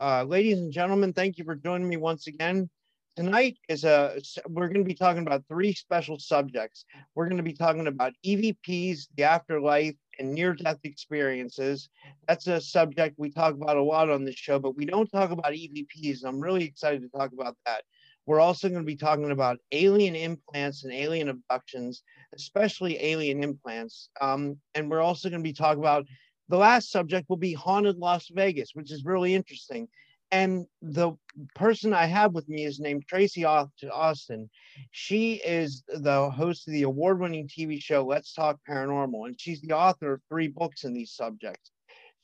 Uh, ladies and gentlemen, thank you for joining me once again. Tonight is a we're going to be talking about three special subjects. We're going to be talking about EVPs, the afterlife, and near-death experiences. That's a subject we talk about a lot on this show, but we don't talk about EVPs. I'm really excited to talk about that. We're also going to be talking about alien implants and alien abductions, especially alien implants. Um, and we're also going to be talking about the last subject will be haunted Las Vegas, which is really interesting. And the person I have with me is named Tracie Austin. She is the host of the award winning TV show Let's Talk Paranormal, and she's the author of three books in these subjects.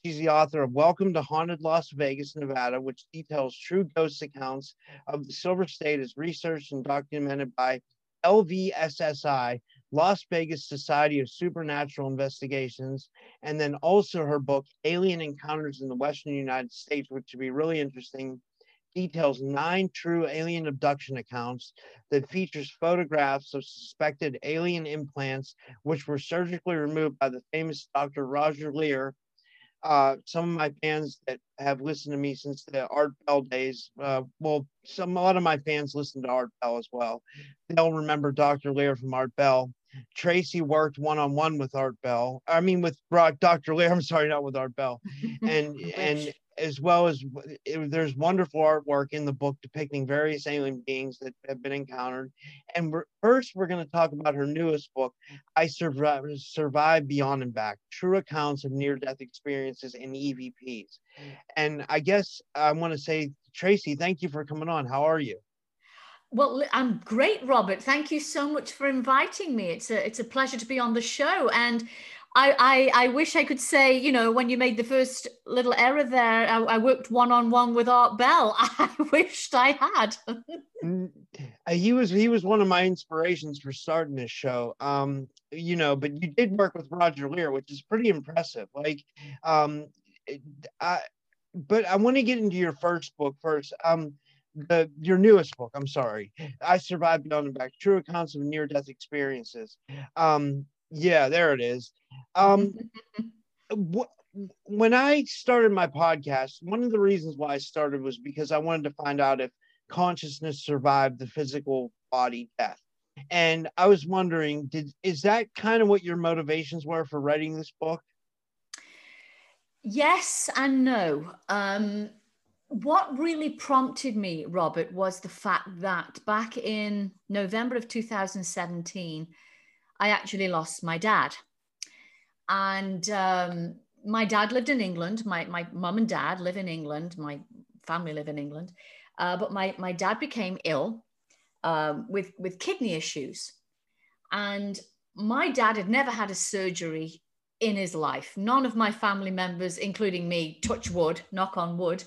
She's the author of Welcome to Haunted Las Vegas, Nevada, which details true ghost accounts of the Silver State as researched and documented by LVSSI, Las Vegas Society of Supernatural Investigations, and then also her book, Alien Encounters in the Western United States, which would be really interesting, details nine true alien abduction accounts that features photographs of suspected alien implants, which were surgically removed by the famous Dr. Roger Leir uh, some of my fans that have listened to me since the Art Bell days, uh, well, some a lot of my fans listen to Art Bell as well. They'll remember Dr. Leir from Art Bell. Tracy worked one on one with Art Bell. I mean, with Dr. Leir. I'm sorry, not with Art Bell. And and as well as it, there's wonderful artwork in the book depicting various alien beings that have been encountered. And we're, first, we're going to talk about her newest book, I Survived, Survive Beyond and Back True Accounts of Near Death Experiences and EVPs. And I guess I want to say, Tracie, thank you for coming on. How are you? Well, I'm great, Robert. Thank you so much for inviting me. It's a it's a pleasure to be on the show. And I, I, I wish I could say, you know, when you made the first little error there, I, I worked one on one with Art Bell. I wished I had. Mm, he was he was one of my inspirations for starting this show. Um, you know, but you did work with Roger Leir, which is pretty impressive. Like, um, I, but I want to get into your first book first. Um, the your newest book. I'm sorry, I survived beyond the back: true accounts of near death experiences. Um, yeah, there it is. Um, wh- when I started my podcast, one of the reasons why I started was because I wanted to find out if consciousness survived the physical body death. And I was wondering, did is that kind of what your motivations were for writing this book? Yes and no. Um, what really prompted me, Robert, was the fact that back in November of 2017, I actually lost my dad. And um, my dad lived in England. My, my mum and dad live in England. My family live in England. Uh, but my, my dad became ill um, with, with kidney issues. And my dad had never had a surgery in his life. None of my family members, including me, touch wood, knock on wood,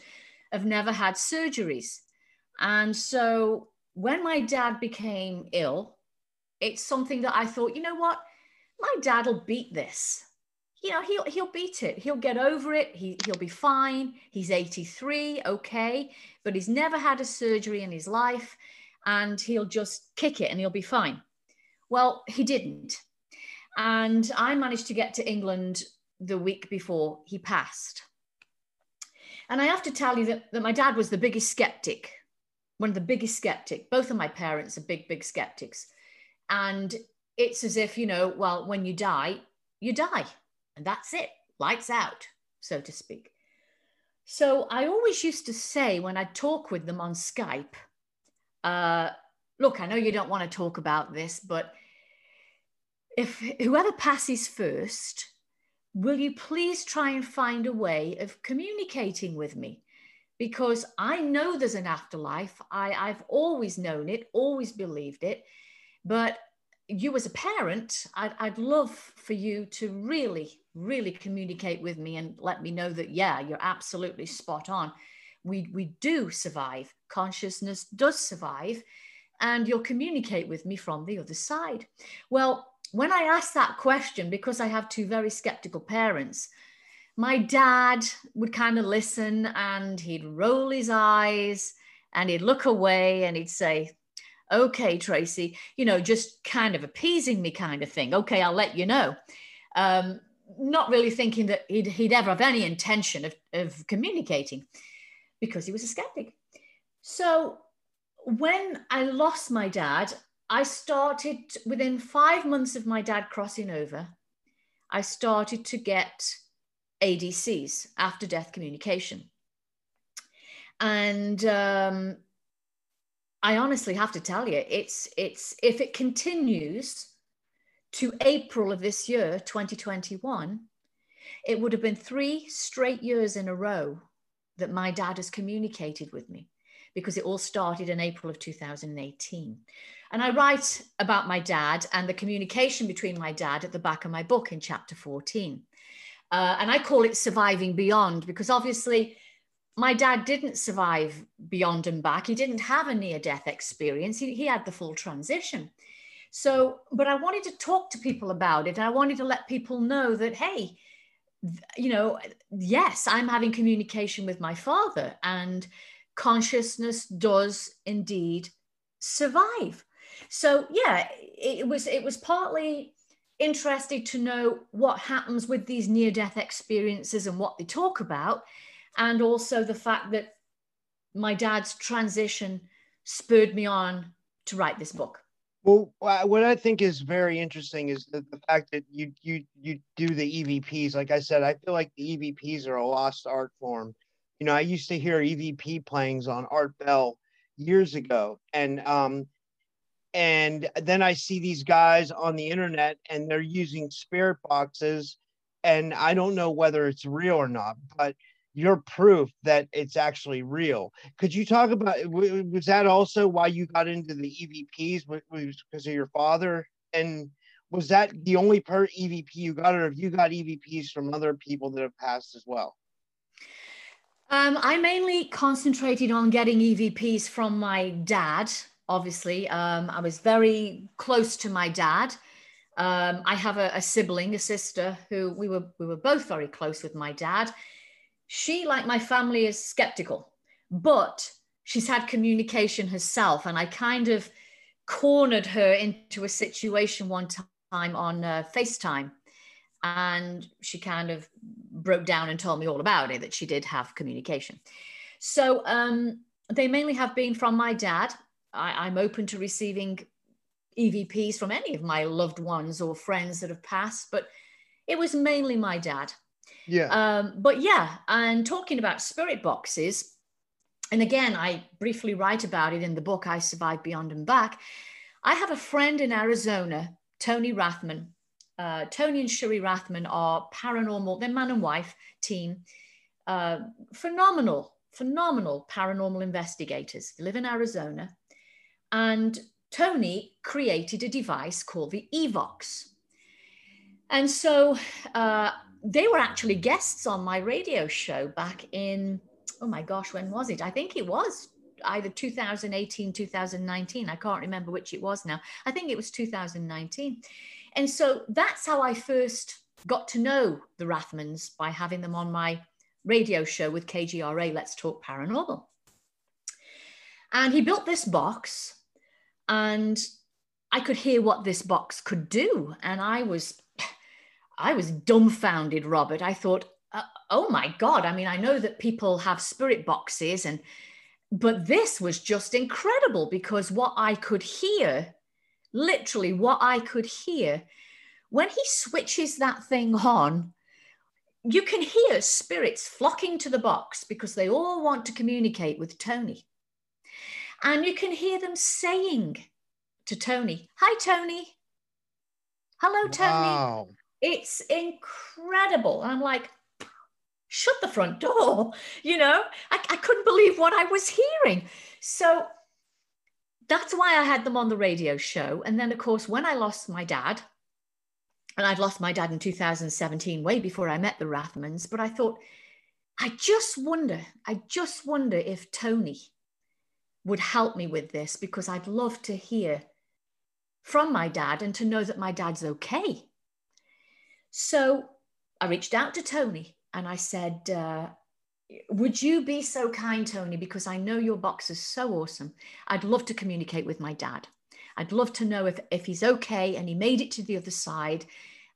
have never had surgeries. And so when my dad became ill, it's something that I thought, you know what, my dad will beat this. You know, he'll he'll beat it. He'll get over it. He he'll be fine. He's 83, okay, but he's never had a surgery in his life, and he'll just kick it and he'll be fine. Well, he didn't, and I managed to get to England the week before he passed. And I have to tell you that, that my dad was the biggest skeptic, one of the biggest skeptic. Both of my parents are big, big skeptics. And it's as if, you know, well, when you die, you die. And that's it, lights out, so to speak. So I always used to say when I talk with them on Skype, uh, look, I know you don't want to talk about this, but if whoever passes first, will you please try and find a way of communicating with me? Because I know there's an afterlife. I, I've always known it, always believed it. But you, as a parent, I'd, I'd love for you to really, really communicate with me and let me know that, yeah, you're absolutely spot on. We, we do survive. Consciousness does survive. And you'll communicate with me from the other side. Well, when I asked that question, because I have two very skeptical parents, my dad would kind of listen and he'd roll his eyes and he'd look away and he'd say, okay, Tracie, you know, just kind of appeasing me kind of thing. Okay, I'll let you know. Um, not really thinking that he'd, he'd ever have any intention of, of communicating. because he was a skeptic. So when I lost my dad, I started within five months of my dad crossing over, I started to get ADCs, after death communication. And um, I honestly have to tell you, it's it's if it continues to April of this year, 2021, it would have been three straight years in a row that my dad has communicated with me because it all started in April of 2018. And I write about my dad and the communication between my dad at the back of my book in chapter 14. Uh, and I call it Surviving Beyond because obviously my dad didn't survive beyond and back. He didn't have a near death experience, he, he had the full transition. So, but I wanted to talk to people about it. I wanted to let people know that, hey, you know, yes, I'm having communication with my father, and consciousness does indeed survive. So, yeah, it was it was partly interested to know what happens with these near death experiences and what they talk about, and also the fact that my dad's transition spurred me on to write this book. Well, what I think is very interesting is the, the fact that you you you do the EVPs. Like I said, I feel like the EVPs are a lost art form. You know, I used to hear EVP playings on Art Bell years ago, and um, and then I see these guys on the internet and they're using spirit boxes, and I don't know whether it's real or not, but you're proof that it's actually real. Could you talk about was that also why you got into the EVPs? Was because of your father? And was that the only per EVP you got, or have you got EVPs from other people that have passed as well? Um, I mainly concentrated on getting EVPs from my dad. Obviously, um, I was very close to my dad. Um, I have a, a sibling, a sister, who we were we were both very close with my dad she, like my family, is skeptical, but she's had communication herself. And I kind of cornered her into a situation one time on uh, FaceTime. And she kind of broke down and told me all about it that she did have communication. So um, they mainly have been from my dad. I, I'm open to receiving EVPs from any of my loved ones or friends that have passed, but it was mainly my dad. Yeah. Um, but yeah, and talking about spirit boxes, and again, I briefly write about it in the book I Survived Beyond and Back. I have a friend in Arizona, Tony Rathman. Uh, Tony and Shuri Rathman are paranormal, they're man and wife team. Uh, phenomenal, phenomenal paranormal investigators. They live in Arizona. And Tony created a device called the Evox. And so uh, they were actually guests on my radio show back in, oh my gosh, when was it? I think it was either 2018, 2019. I can't remember which it was now. I think it was 2019. And so that's how I first got to know the Rathmans by having them on my radio show with KGRA, Let's Talk Paranormal. And he built this box, and I could hear what this box could do. And I was I was dumbfounded, Robert. I thought, uh, oh my God. I mean, I know that people have spirit boxes and but this was just incredible because what I could hear, literally what I could hear, when he switches that thing on, you can hear spirits flocking to the box because they all want to communicate with Tony. And you can hear them saying to Tony, Hi, Tony. Hello, Tony. Wow. It's incredible. And I'm like, shut the front door. You know, I, I couldn't believe what I was hearing. So that's why I had them on the radio show. And then, of course, when I lost my dad, and I'd lost my dad in 2017, way before I met the Rathmans, but I thought, I just wonder, I just wonder if Tony would help me with this because I'd love to hear from my dad and to know that my dad's okay. So I reached out to Tony and I said, uh, would you be so kind, Tony? Because I know your box is so awesome. I'd love to communicate with my dad. I'd love to know if, if he's okay and he made it to the other side.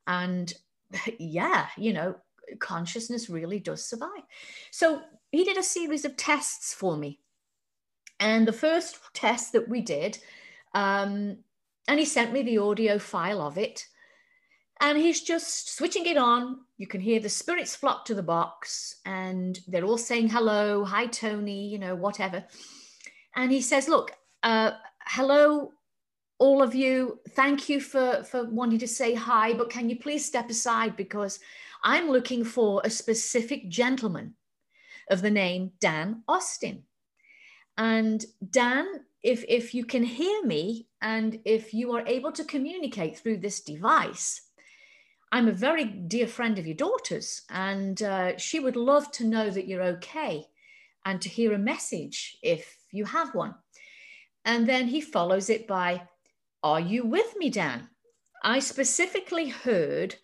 And yeah, you know, consciousness really does survive. So he did a series of tests for me. And the first test that we did, um, and he sent me the audio file of it. And he's just switching it on. You can hear the spirits flock to the box, and they're all saying hello, hi, Tony, you know, whatever. And he says, Look, uh, hello, all of you. Thank you for, for wanting to say hi, but can you please step aside because I'm looking for a specific gentleman of the name Dan Austin. And Dan, if, if you can hear me and if you are able to communicate through this device, I'm a very dear friend of your daughter's, and uh, she would love to know that you're okay and to hear a message if you have one. And then he follows it by, Are you with me, Dan? I specifically heard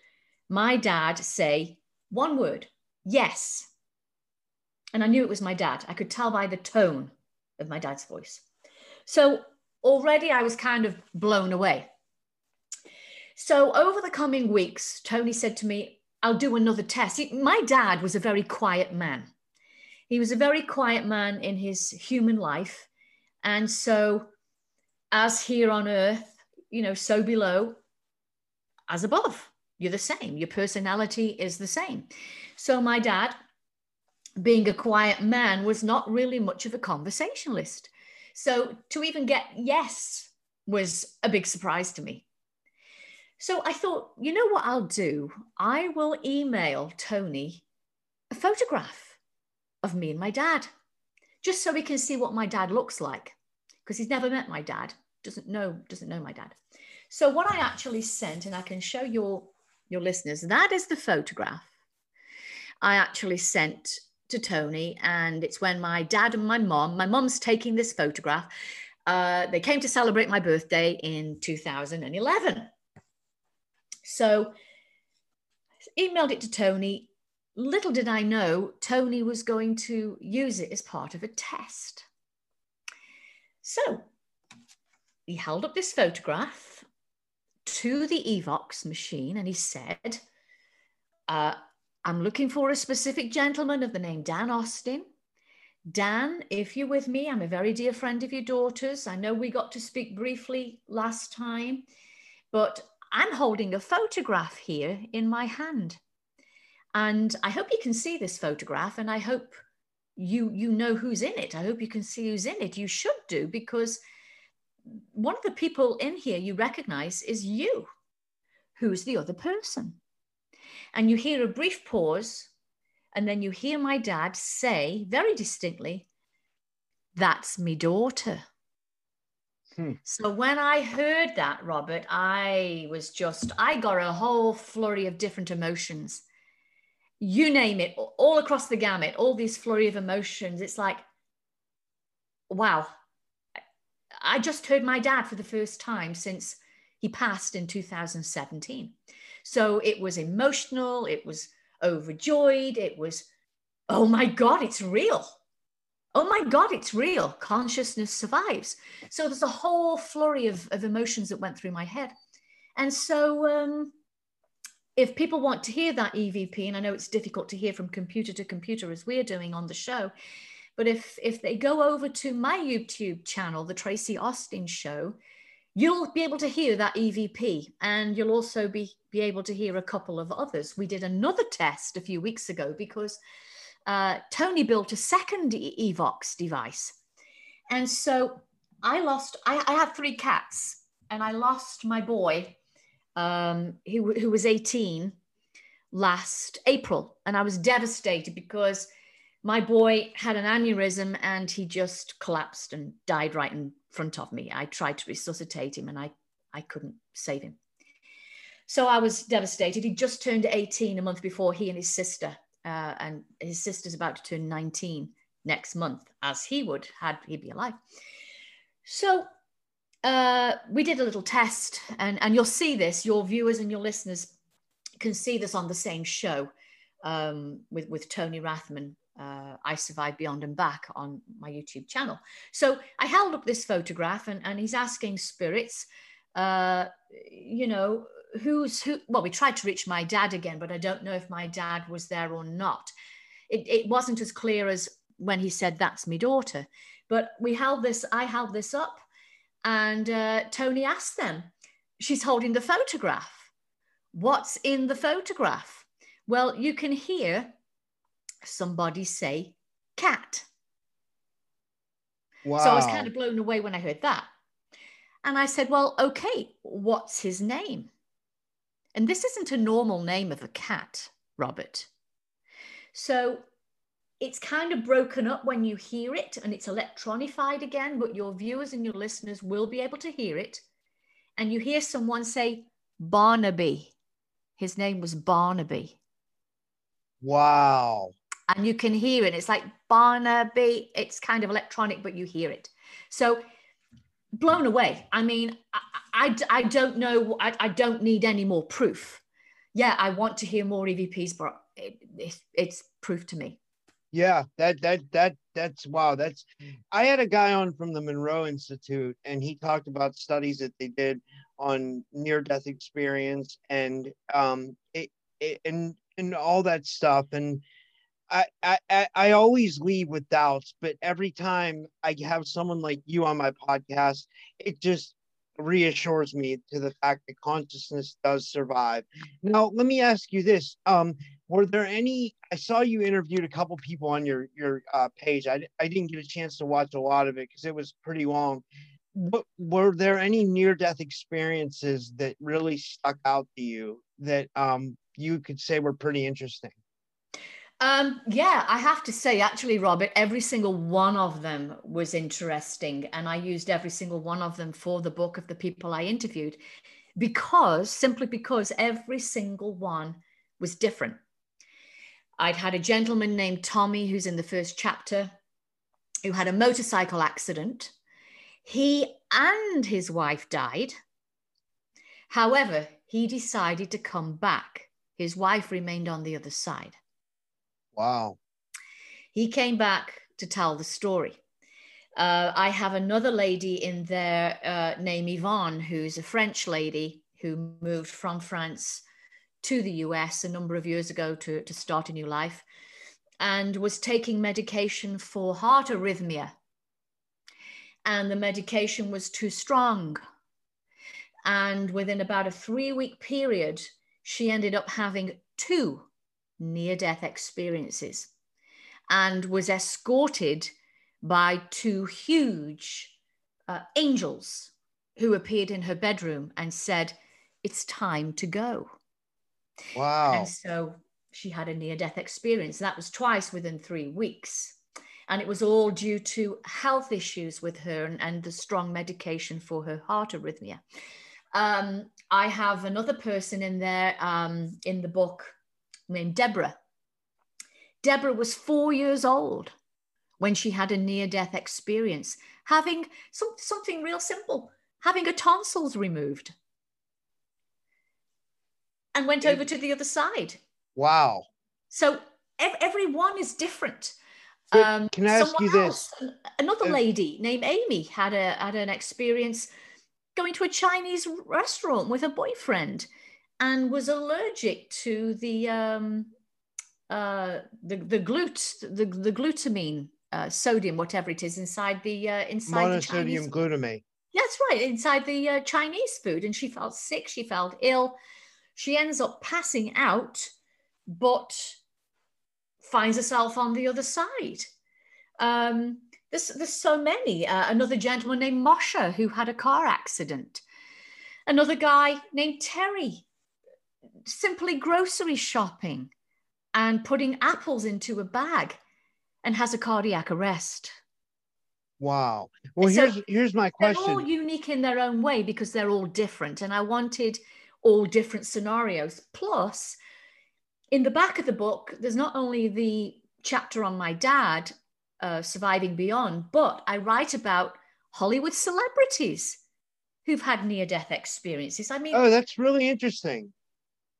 my dad say one word, yes. And I knew it was my dad. I could tell by the tone of my dad's voice. So already I was kind of blown away. So over the coming weeks, Tony said to me, I'll do another test. He, my dad was a very quiet man. He was a very quiet man in his human life. And so, as here on earth, you know, so below, as above you're the same. Your personality is the same. So my dad, being a quiet man, was not really much of a conversationalist. So to even get yes was a big surprise to me. So I thought, you know what I'll do? I will email Tony a photograph of me and my dad, just so we can see what my dad looks like, because he's never met my dad, doesn't know, doesn't know my dad. So what I actually sent, and I can show your your listeners, that is the photograph I actually sent to Tony. And it's when my dad and my mom, my mom's taking this photograph. Uh, they came to celebrate my birthday in 2011. So emailed it to Tony. Little did I know Tony was going to use it as part of a test. So he held up this photograph to the Evox machine and he said, uh, I'm looking for a specific gentleman of the name Dan Austin. Dan, if you're with me, I'm a very dear friend of your daughter's. I know we got to speak briefly last time, but I'm holding a photograph here in my hand. And I hope you can see this photograph and I hope you you know who's in it. I hope you can see who's in it. You should do because one of the people in here you recognize is you. Who's the other person? And you hear a brief pause, and then you hear my dad say very distinctly, That's me daughter. Hmm. So when I heard that, Robert, I was just, I got a whole flurry of different emotions. You name it, all across the gamut, all these flurry of emotions. It's like, wow, I just heard my dad for the first time since he passed in 2017. So it was emotional, it was overjoyed, it was, oh my God, it's real. Oh my God, it's real. Consciousness survives. So there's a whole flurry of, of emotions that went through my head. And so, um, if people want to hear that EVP, and I know it's difficult to hear from computer to computer as we're doing on the show, but if if they go over to my YouTube channel, the Tracie Austin Show, you'll be able to hear that EVP, and you'll also be be able to hear a couple of others. We did another test a few weeks ago because uh, Tony built a second Evox device, and so I lost. I, I have three cats, and I lost my boy, um, who who was eighteen last April, and I was devastated because my boy had an aneurysm and he just collapsed and died right in front of me. I tried to resuscitate him and I, I couldn't save him. So I was devastated. He just turned 18 a month before he and his sister, uh, and his sister's about to turn 19 next month, as he would had he be alive. So uh, we did a little test, and, and you'll see this. Your viewers and your listeners can see this on the same show um, with, with Tony Rathman uh, I Survived Beyond and Back on my YouTube channel. So I held up this photograph and, and he's asking spirits, uh, you know, who's who? Well, we tried to reach my dad again, but I don't know if my dad was there or not. It, it wasn't as clear as when he said, That's my daughter. But we held this, I held this up, and uh, Tony asked them, She's holding the photograph. What's in the photograph? Well, you can hear somebody say cat. Wow. So I was kind of blown away when I heard that. And I said, Well, okay, what's his name? And this isn't a normal name of a cat, Robert. So it's kind of broken up when you hear it and it's electronified again, but your viewers and your listeners will be able to hear it. And you hear someone say, Barnaby. His name was Barnaby. Wow. And you can hear it. It's like Barnaby. It's kind of electronic, but you hear it. So blown away. I mean, I, I, don't know. I, I don't need any more proof. Yeah, I want to hear more EVPs, but it, it, it's proof to me. Yeah, that that that that's wow. That's I had a guy on from the Monroe Institute, and he talked about studies that they did on near death experience and um it, it, and and all that stuff. And I, I I always leave with doubts, but every time I have someone like you on my podcast, it just reassures me to the fact that consciousness does survive. Now, let me ask you this: um, Were there any? I saw you interviewed a couple people on your your uh, page. I I didn't get a chance to watch a lot of it because it was pretty long. But were there any near death experiences that really stuck out to you that um, you could say were pretty interesting? Um, yeah, I have to say, actually, Robert, every single one of them was interesting. And I used every single one of them for the book of the people I interviewed because, simply because every single one was different. I'd had a gentleman named Tommy, who's in the first chapter, who had a motorcycle accident. He and his wife died. However, he decided to come back. His wife remained on the other side. Wow. He came back to tell the story. Uh, I have another lady in there uh, named Yvonne, who's a French lady who moved from France to the US a number of years ago to, to start a new life and was taking medication for heart arrhythmia. And the medication was too strong. And within about a three week period, she ended up having two near death experiences and was escorted by two huge uh, angels who appeared in her bedroom and said, It's time to go. Wow. And so she had a near death experience. That was twice within three weeks. And it was all due to health issues with her and, and the strong medication for her heart arrhythmia. Um, I have another person in there um, in the book named Deborah. Deborah was four years old when she had a near death experience, having some, something real simple, having her tonsils removed, and went over to the other side. Wow. So ev- everyone is different. Um, Can I ask you else, this? Another uh, lady named Amy had a had an experience going to a Chinese restaurant with her boyfriend and was allergic to the um, uh, the the glut the, the glutamine uh, sodium whatever it is inside the uh, inside monosodium the glutamate. That's right, inside the uh, Chinese food, and she felt sick. She felt ill. She ends up passing out, but finds herself on the other side. Um, there's, there's so many. Uh, another gentleman named Moshe who had a car accident. Another guy named Terry simply grocery shopping and putting apples into a bag and has a cardiac arrest. Wow. Well, so here's here's my question. They're all unique in their own way because they're all different, and I wanted all different scenarios. Plus, in the back of the book, there's not only the chapter on my dad uh, surviving beyond, but I write about Hollywood celebrities who've had near-death experiences. I mean, oh, that's really interesting.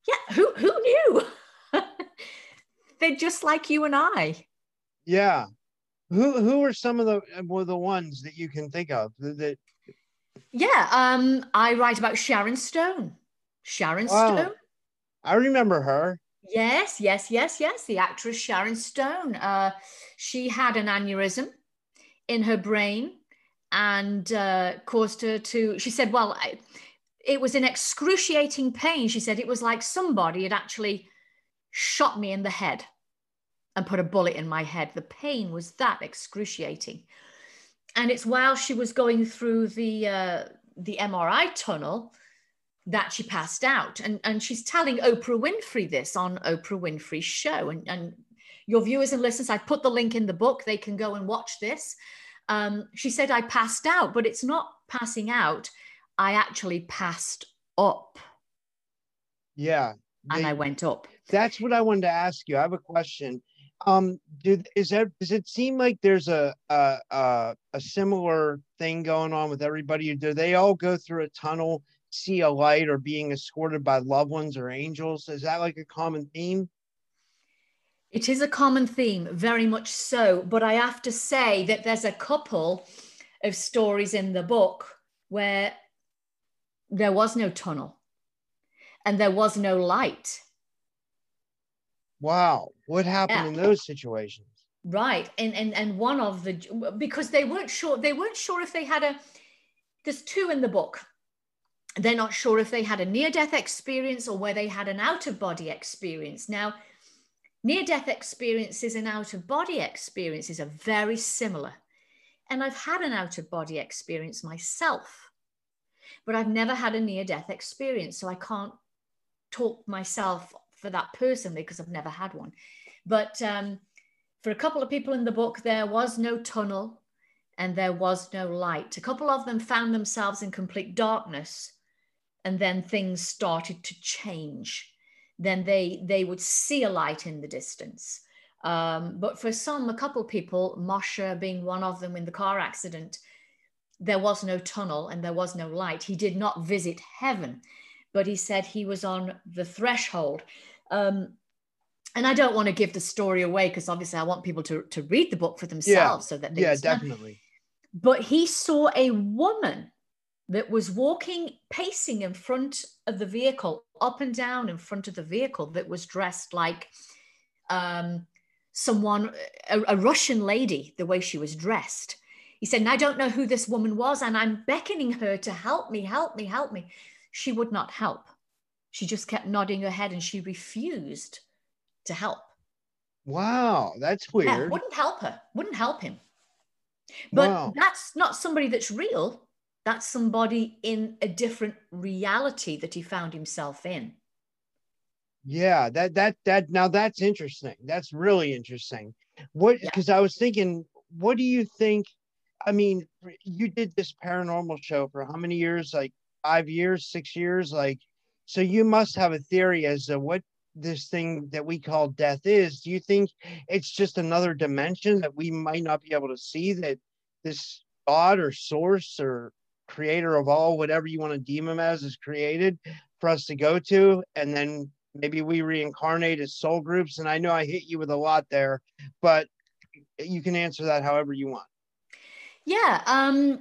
Yeah, who who knew? They're just like you and I. Yeah. Who who are some of the were the ones that you can think of that? Yeah, um, I write about Sharon Stone. Sharon wow. Stone. I remember her. Yes, yes, yes, yes. The actress Sharon Stone. Uh, she had an aneurysm in her brain and uh, caused her to. She said, "Well, I, it was in excruciating pain." She said it was like somebody had actually shot me in the head and put a bullet in my head. The pain was that excruciating, and it's while she was going through the uh, the MRI tunnel that she passed out. And, and she's telling Oprah Winfrey this on Oprah Winfrey's show. And, and your viewers and listeners, I put the link in the book. They can go and watch this. Um, she said, I passed out, but it's not passing out. I actually passed up. Yeah. They, and I went up. That's what I wanted to ask you. I have a question. Um, do, is that does it seem like there's a a, a a similar thing going on with everybody? Do they all go through a tunnel see a light or being escorted by loved ones or angels? Is that like a common theme? It is a common theme, very much so. But I have to say that there's a couple of stories in the book where there was no tunnel and there was no light. Wow. What happened yeah. in those situations? Right. And, and and one of the because they weren't sure they weren't sure if they had a there's two in the book they're not sure if they had a near death experience or where they had an out of body experience. Now, near death experiences and out of body experiences are very similar. And I've had an out of body experience myself, but I've never had a near death experience. So I can't talk myself for that person because I've never had one. But um, for a couple of people in the book, there was no tunnel and there was no light. A couple of them found themselves in complete darkness and then things started to change then they they would see a light in the distance um, but for some a couple people Moshe being one of them in the car accident there was no tunnel and there was no light he did not visit heaven but he said he was on the threshold um, and I don't want to give the story away because obviously I want people to, to read the book for themselves yeah. so that they yeah definitely but he saw a woman that was walking, pacing in front of the vehicle, up and down in front of the vehicle, that was dressed like um, someone, a, a Russian lady, the way she was dressed. He said, and I don't know who this woman was, and I'm beckoning her to help me, help me, help me. She would not help. She just kept nodding her head and she refused to help. Wow, that's weird. Yeah, wouldn't help her, wouldn't help him. But wow. that's not somebody that's real that's somebody in a different reality that he found himself in yeah that that that now that's interesting that's really interesting what because yeah. i was thinking what do you think i mean you did this paranormal show for how many years like five years six years like so you must have a theory as to what this thing that we call death is do you think it's just another dimension that we might not be able to see that this god or source or creator of all, whatever you want to deem him as, is created for us to go to. And then maybe we reincarnate as soul groups. And I know I hit you with a lot there, but you can answer that however you want. Yeah. Um,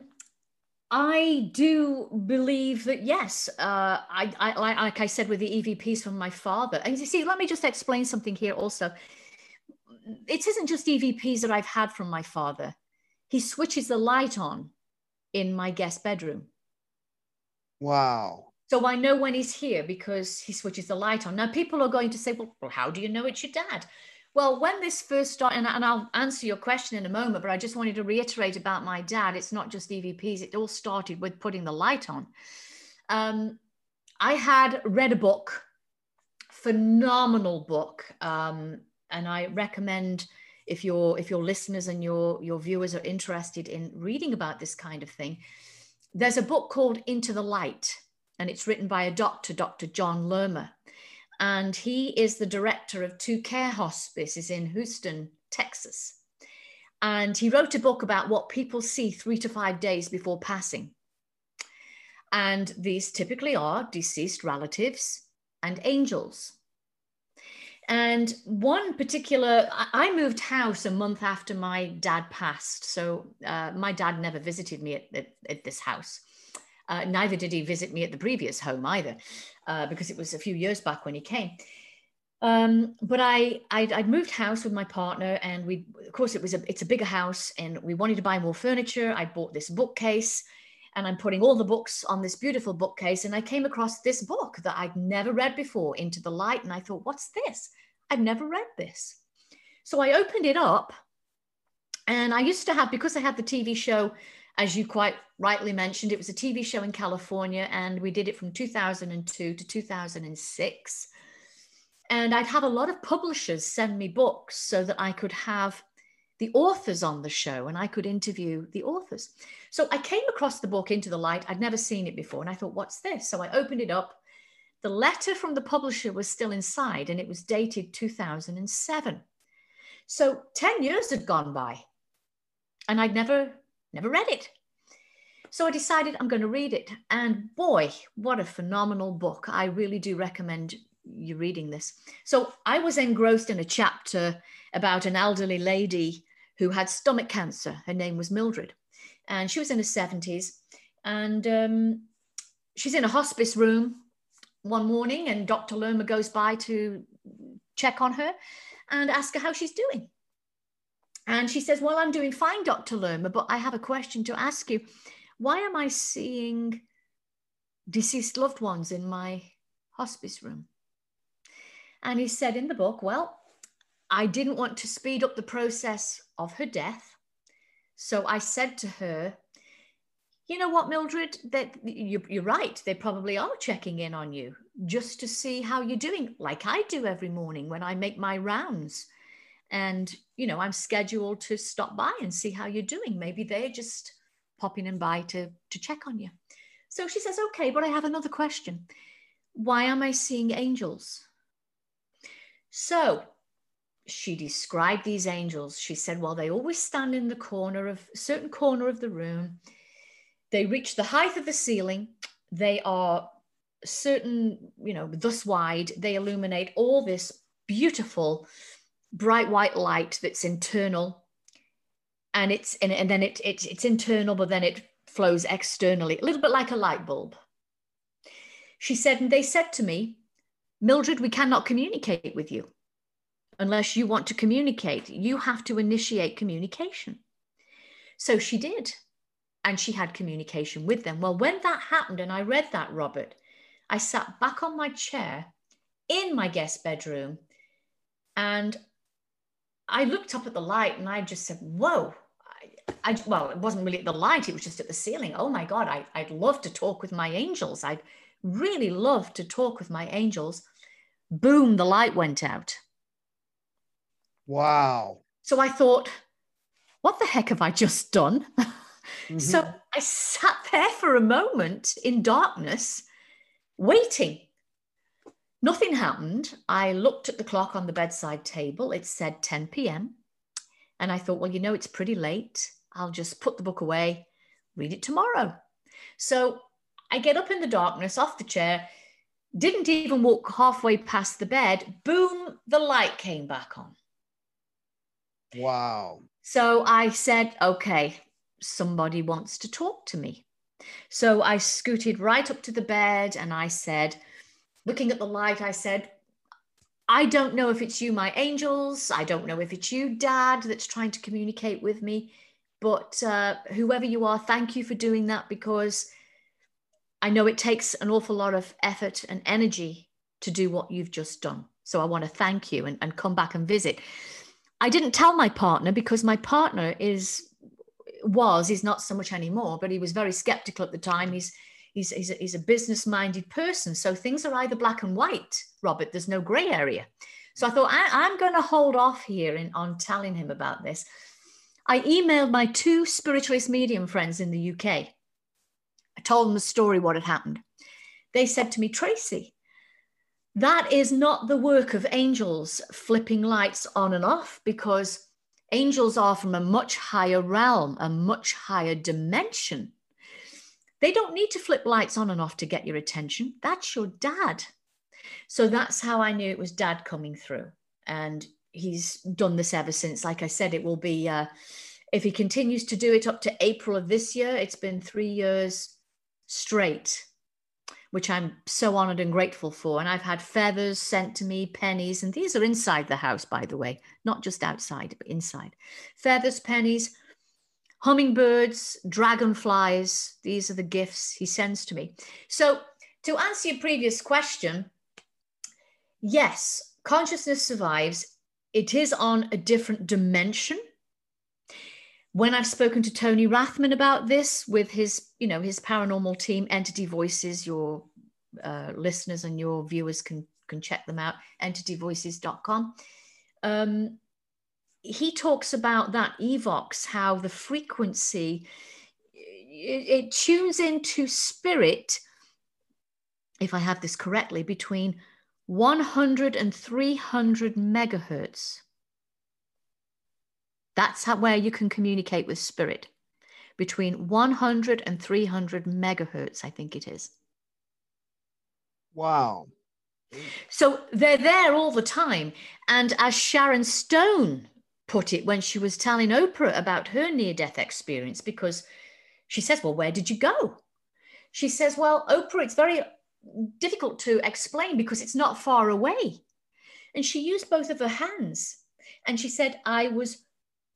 I do believe that yes, uh, I, I like I said with the EVPs from my father. And you see, let me just explain something here also. It isn't just EVPs that I've had from my father. He switches the light on in my guest bedroom. Wow. So I know when he's here because he switches the light on. Now, people are going to say, well, well how do you know it's your dad? Well, when this first started, and, and I'll answer your question in a moment, but I just wanted to reiterate about my dad. It's not just EVPs, it all started with putting the light on. Um, I had read a book, phenomenal book, um, and I recommend if your if your listeners and your your viewers are interested in reading about this kind of thing there's a book called into the light and it's written by a doctor dr john Lerma and he is the director of two care hospices in houston texas and he wrote a book about what people see three to five days before passing and these typically are deceased relatives and angels and one particular, I moved house a month after my dad passed. So uh, my dad never visited me at, at, at this house. Uh, neither did he visit me at the previous home either, uh, because it was a few years back when he came. Um, but I, I'd, I'd, moved house with my partner, and we, of course, it was a, it's a bigger house, and we wanted to buy more furniture. I bought this bookcase, and I'm putting all the books on this beautiful bookcase. And I came across this book that I'd never read before, Into the Light, and I thought, what's this? I've never read this. So I opened it up, and I used to have because I had the TV show, as you quite rightly mentioned, it was a TV show in California, and we did it from 2002 to 2006 and I'd have a lot of publishers send me books so that I could have the authors on the show and I could interview the authors. So I came across the book Into the Light. I'd never seen it before. And I thought, what's this? So I opened it up. The letter from the publisher was still inside and it was dated 2007. So 10 years had gone by and I'd never, never read it. So I decided I'm going to read it. And boy, what a phenomenal book. I really do recommend you're reading this. So I was engrossed in a chapter about an elderly lady who had stomach cancer. Her name was Mildred, and she was in her 70s. And um, she's in a hospice room one morning, and Dr. Lerma goes by to check on her and ask her how she's doing. And she says, Well, I'm doing fine, Dr. Lerma, but I have a question to ask you. Why am I seeing deceased loved ones in my hospice room? And he said in the book, well, I didn't want to speed up the process of her death. So I said to her, you know what, Mildred, that you, you're right. They probably are checking in on you just to see how you're doing, like I do every morning when I make my rounds. And, you know, I'm scheduled to stop by and see how you're doing. Maybe they're just popping in by to, to check on you. So she says, okay, but I have another question. Why am I seeing angels? So she described these angels. She said, well, they always stand in the corner of certain corner of the room. They reach the height of the ceiling. They are certain, you know, thus wide. They illuminate all this beautiful bright white light that's internal. And it's and, and then it, it it's internal, but then it flows externally, a little bit like a light bulb. She said, and they said to me, Mildred, we cannot communicate with you unless you want to communicate. You have to initiate communication. So she did. And she had communication with them. Well, when that happened, and I read that, Robert, I sat back on my chair in my guest bedroom and I looked up at the light and I just said, Whoa. I, I, well, it wasn't really at the light, it was just at the ceiling. Oh my God, I, I'd love to talk with my angels. I'd really love to talk with my angels boom, the light went out. Wow. So I thought, what the heck have I just done? Mm-hmm. So I sat there for a moment in darkness, waiting. Nothing happened. I looked at the clock on the bedside table. It said 10 p.m. And I thought, well, you know, it's pretty late. I'll just put the book away, read it tomorrow. So I get up in the darkness off the chair, didn't even walk halfway past the bed. Boom, the light came back on. Wow. So I said, okay, somebody wants to talk to me. So I scooted right up to the bed and I said, looking at the light, I said, I don't know if it's you, my angels. I don't know if it's you, dad, that's trying to communicate with me. But uh, whoever you are, thank you for doing that because I know it takes an awful lot of effort and energy to do what you've just done. So I want to thank you and, and come back and visit. I didn't tell my partner because my partner is was he's not so much anymore, but he was very skeptical at the time. He's he's he's a, he's a business minded person, so things are either black and white. Robert, there's no grey area. So I thought I, am going to hold off here in, on telling him about this. I emailed my two spiritualist medium friends in the UK I told them the story, what had happened. They said to me, Tracie, that is not the work of angels flipping lights on and off because angels are from a much higher realm, a much higher dimension. They don't need to flip lights on and off to get your attention. That's your dad. So that's how I knew it was dad coming through. And he's done this ever since. Like I said, it will be, uh, if he continues to do it up to April of this year, it's been three years straight. which I'm so honored and grateful for. And I've had feathers sent to me, pennies, and these are inside the house, by the way, not just outside, but inside. Feathers, pennies, hummingbirds, dragonflies. These are the gifts he sends to me. So, to answer your previous question, yes, consciousness survives. It is on a different dimension. When I've spoken to Tony Rathman about this with his, you know, his paranormal team, Entity Voices, your uh, listeners and your viewers can can check them out, entityvoices.com. Um, he talks about that evox, how the frequency it, it tunes into spirit, if I have this correctly, between 100 and 300 megahertz. That's how, where you can communicate with spirit between 100 and 300 megahertz, I think it is. Wow. So they're there all the time. And as Sharon Stone put it when she was telling Oprah about her near death experience, because she says, Well, where did you go? She says, Well, Oprah, it's very difficult to explain because it's not far away. And she used both of her hands and she said, I was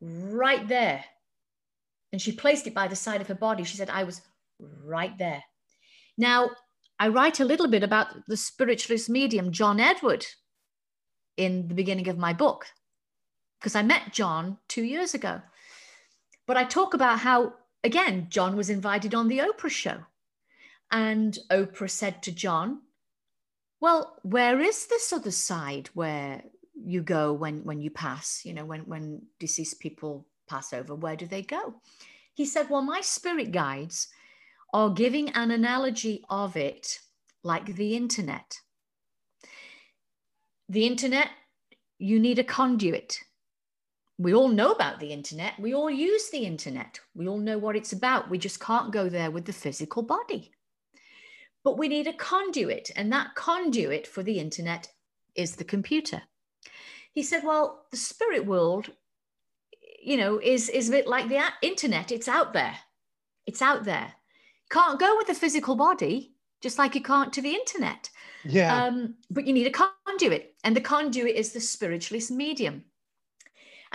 right there. And she placed it by the side of her body. She said, I was right there. Now, I write a little bit about the spiritualist medium, John Edward, in the beginning of my book, because I met John two years ago. But I talk about how, again, John was invited on the Oprah show. And Oprah said to John, Well, where is this other side where you go when, when you pass? You know, when, when deceased people pass over, where do they go? He said, Well, my spirit guides are giving an analogy of it like the internet. The internet, you need a conduit. We all know about the internet. We all use the internet. We all know what it's about. We just can't go there with the physical body. But we need a conduit, and that conduit for the internet is the computer. He said, Well, the spirit world, you know, is, is a bit like the internet. It's out there. It's out there. Can't go with the physical body, just like you can't to the internet. Yeah. Um, but you need a conduit, and the conduit is the spiritualist medium.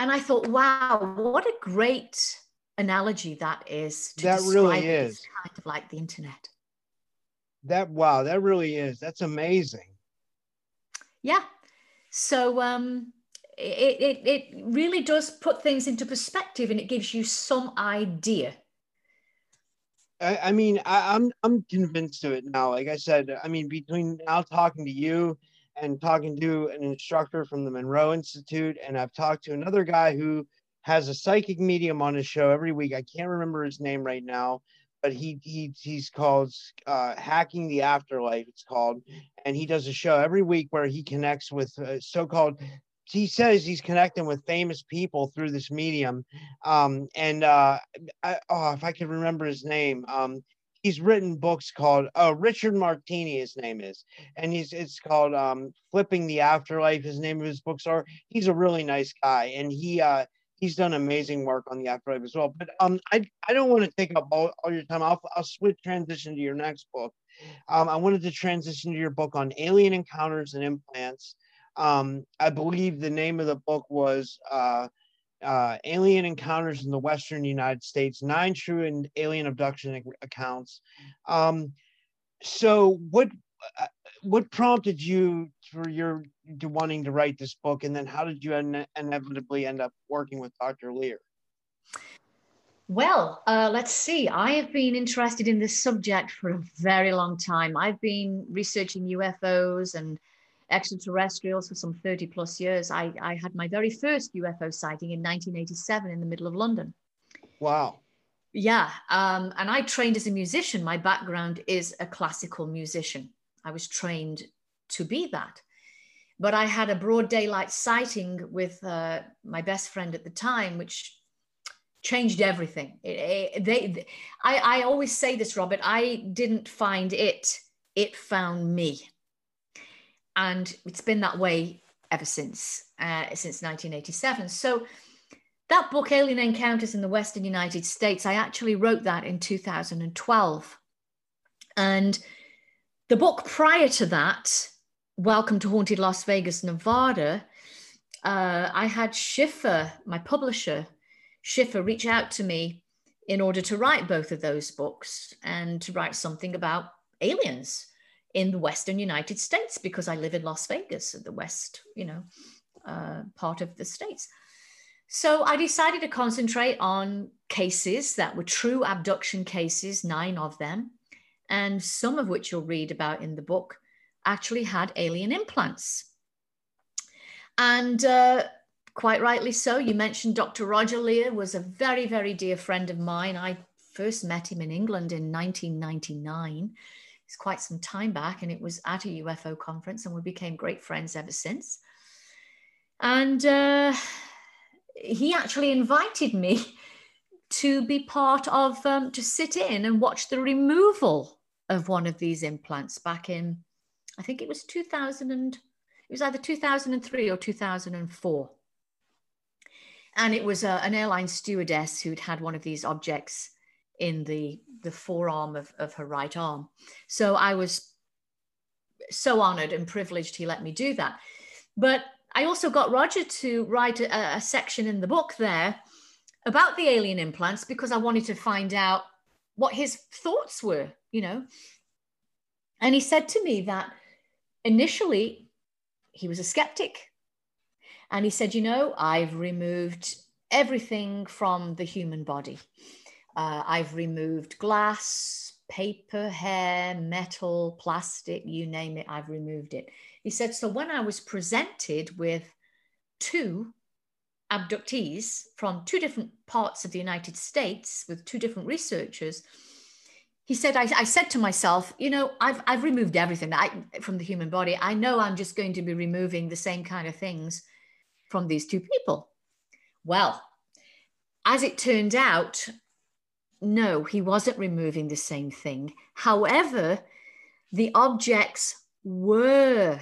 And I thought, wow, what a great analogy that is. To that really is kind of like the internet. That wow, that really is. That's amazing. Yeah. So um it, it it really does put things into perspective and it gives you some idea. I, I mean, I, I'm I'm convinced of it now. Like I said, I mean, between now talking to you and talking to an instructor from the Monroe Institute, and I've talked to another guy who has a psychic medium on his show every week. I can't remember his name right now, but he he he's called uh, hacking the afterlife. It's called, and he does a show every week where he connects with uh, so-called. He says he's connecting with famous people through this medium, um, and uh, I, oh, if I could remember his name, um, he's written books called oh Richard Martini, his name is, and he's it's called um, Flipping the Afterlife. His name of his books are. He's a really nice guy, and he uh, he's done amazing work on the afterlife as well. But um, I I don't want to take up all, all your time. I'll I'll switch transition to your next book. Um, I wanted to transition to your book on alien encounters and implants. Um, I believe the name of the book was uh, uh, Alien Encounters in the Western United States: Nine True and Alien Abduction Accounts. Um, so what? Uh, what prompted you for your to wanting to write this book, and then how did you in- inevitably end up working with Dr. Leir? Well, uh, let's see. I have been interested in this subject for a very long time. I've been researching UFOs and extraterrestrials for some 30 plus years. I, I had my very first UFO sighting in 1987 in the middle of London. Wow. Yeah. Um, and I trained as a musician. My background is a classical musician. I was trained to be that. But I had a broad daylight sighting with uh, my best friend at the time, which changed everything. It, it, they, I, I always say this, Robert. I didn't find it; it found me, and it's been that way ever since uh, since 1987. So that book, Alien Encounters in the Western United States, I actually wrote that in 2012, and the book prior to that, Welcome to Haunted Las Vegas, Nevada, uh, I had Schiffer, my publisher, Schiffer, reach out to me in order to write both of those books and to write something about aliens in the Western United States because I live in Las Vegas, the West, you know, uh, part of the States. So I decided to concentrate on cases that were true abduction cases, nine of them, and some of which you'll read about in the book actually had alien implants. And uh, quite rightly so, you mentioned Dr. Roger Leir was a very, very dear friend of mine. I first met him in England in 1999. It's quite some time back, and it was at a UFO conference, and we became great friends ever since. And uh, he actually invited me to be part of, um, to sit in and watch the removal of one of these implants back in, I think it was 2000 and, it was either 2003 or 2004. And it was uh, an airline stewardess who'd had one of these objects in the, the forearm of, of her right arm. So I was so honored and privileged he let me do that. But I also got Roger to write a, a section in the book there about the alien implants because I wanted to find out what his thoughts were, you know. And he said to me that initially he was a skeptic. And he said, you know, I've removed everything from the human body. Uh, I've removed glass, paper, hair, metal, plastic, you name it, I've removed it. He said, So when I was presented with two abductees from two different parts of the United States with two different researchers, he said, I, I, said to myself, you know, I've, I've removed everything I, from the human body. I know I'm just going to be removing the same kind of things from these two people. Well, as it turned out, no, he wasn't removing the same thing. However, the objects were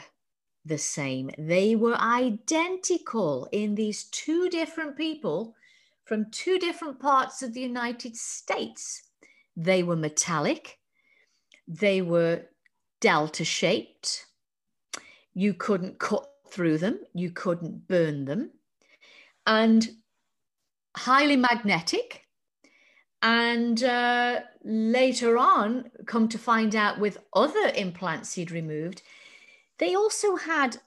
the same. They were identical in these two different people from two different parts of the United States. They were metallic, they were delta shaped. You couldn't cut through them, you couldn't burn them, and highly magnetic. And uh, later on, come to find out with other implants he'd removed, they also had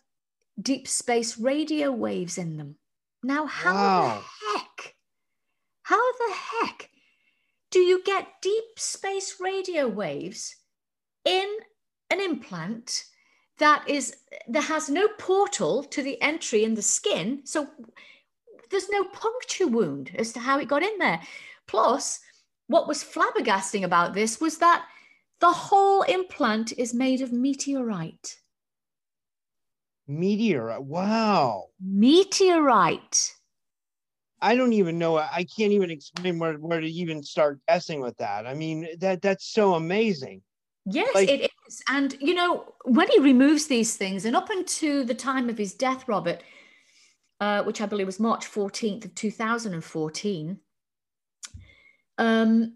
deep space radio waves in them. Now, how wow. the heck, how the heck do you get deep space radio waves in an implant that is that has no portal to the entry in the skin? So there's no puncture wound as to how it got in there. Plus, what was flabbergasting about this was that the whole implant is made of meteorite. Meteorite. Wow. Meteorite. I don't even know. I can't even explain where, where to even start guessing with that. I mean, that that's so amazing. Yes, like, it is. And you know, when he removes these things, and up until the time of his death, Robert, uh, which I believe was March 14th of 2014, um,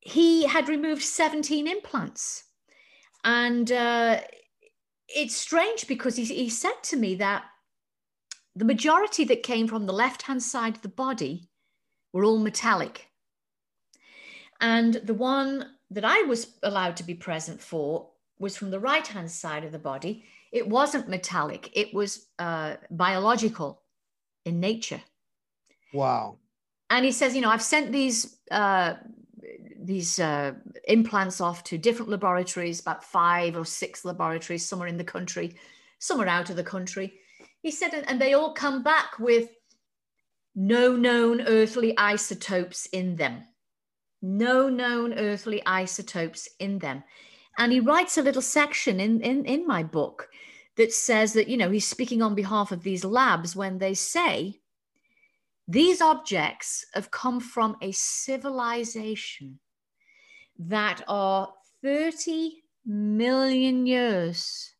he had removed 17 implants. And uh, it's strange because he, he said to me that the majority that came from the left hand side of the body were all metallic. And the one that I was allowed to be present for was from the right hand side of the body. It wasn't metallic, it was uh, biological in nature. Wow. And he says, you know, I've sent these uh, these uh, implants off to different laboratories, about five or six laboratories, some are in the country, some are out of the country. He said, and they all come back with no known earthly isotopes in them. No known earthly isotopes in them. And he writes a little section in, in, in my book that says that, you know, he's speaking on behalf of these labs when they say these objects have come from a civilization that are 30 million years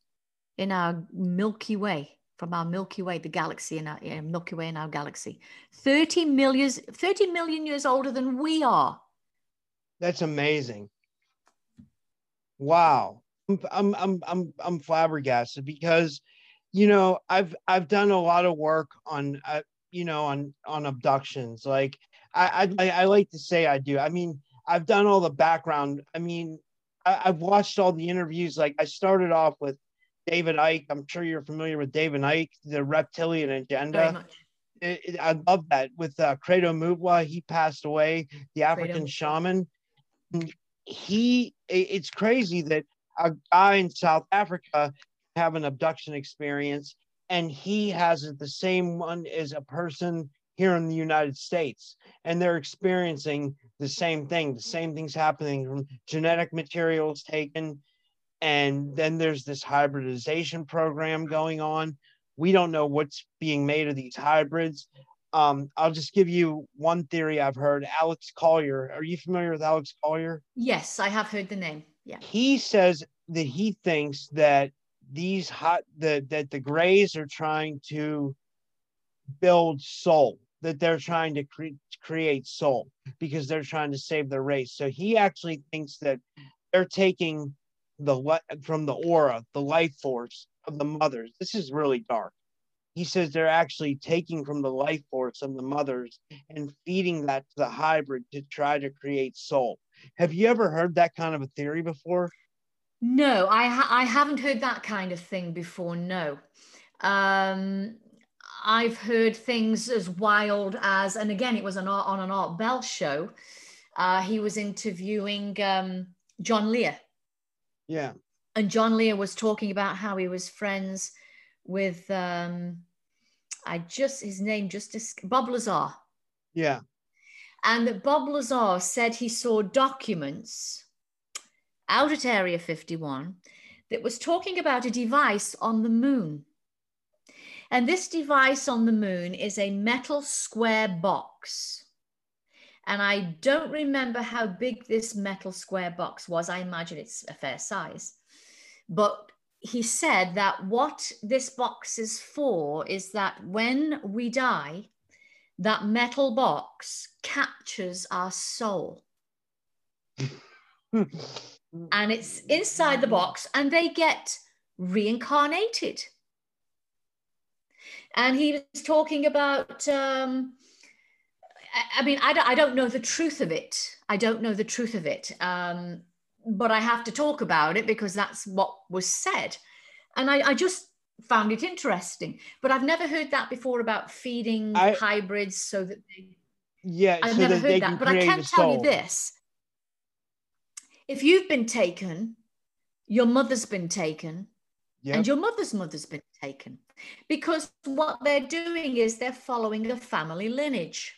in our Milky Way, from our Milky Way, the galaxy in our yeah, Milky Way in our galaxy. 30 million, 30 million years older than we are. That's amazing. Wow. I'm I'm I'm I'm, flabbergasted because you know I've I've done a lot of work on uh, you know on on abductions like I, I I like to say I do. I mean I've done all the background I mean I, I've watched all the interviews like I started off with David Icke I'm sure you're familiar with David Icke the reptilian agenda. It, it, I love that with uh, Credo Mutwa he passed away the African shaman. He it's crazy that a guy in South Africa have an abduction experience and he has it the same one as a person here in the United States and they're experiencing the same thing the same things happening from genetic materials taken and then there's this hybridization program going on we don't know what's being made of these hybrids um, I'll just give you one theory I've heard. Alex Collier. Are you familiar with Alex Collier? Yes, I have heard the name. Yeah. He says that he thinks that these hot that that the Greys are trying to build soul, that they're trying to cre- create soul because they're trying to save their race. So he actually thinks that they're taking the from the aura, the life force of the mothers. This is really dark. He says they're actually taking from the life force of the mothers and feeding that to the hybrid to try to create soul. Have you ever heard that kind of a theory before? No, I ha- I haven't heard that kind of thing before. No, um, I've heard things as wild as, and again, it was an on an Art Bell show. Uh, he was interviewing um, John Lear. Yeah, and John Lear was talking about how he was friends with um, I just his name just Bob Lazar. Yeah, and that Bob Lazar said he saw documents out at Area 51 that was talking about a device on the moon. And this device on the moon is a metal square box. And I don't remember how big this metal square box was. I imagine it's a fair size. But he said that what this box is for is that when we die, that metal box captures our soul. and it's inside the box, and they get reincarnated. And he was talking about, um, I mean, I don't, I don't know the truth of it. I don't know the truth of it. Um, but I have to talk about it because that's what was said. And I, I just found it interesting. But I've never heard that before about feeding I, hybrids so that they. Yeah, I've so never heard that. But I can tell you this if you've been taken, your mother's been taken, yep. and your mother's mother's been taken. Because what they're doing is they're following a family lineage.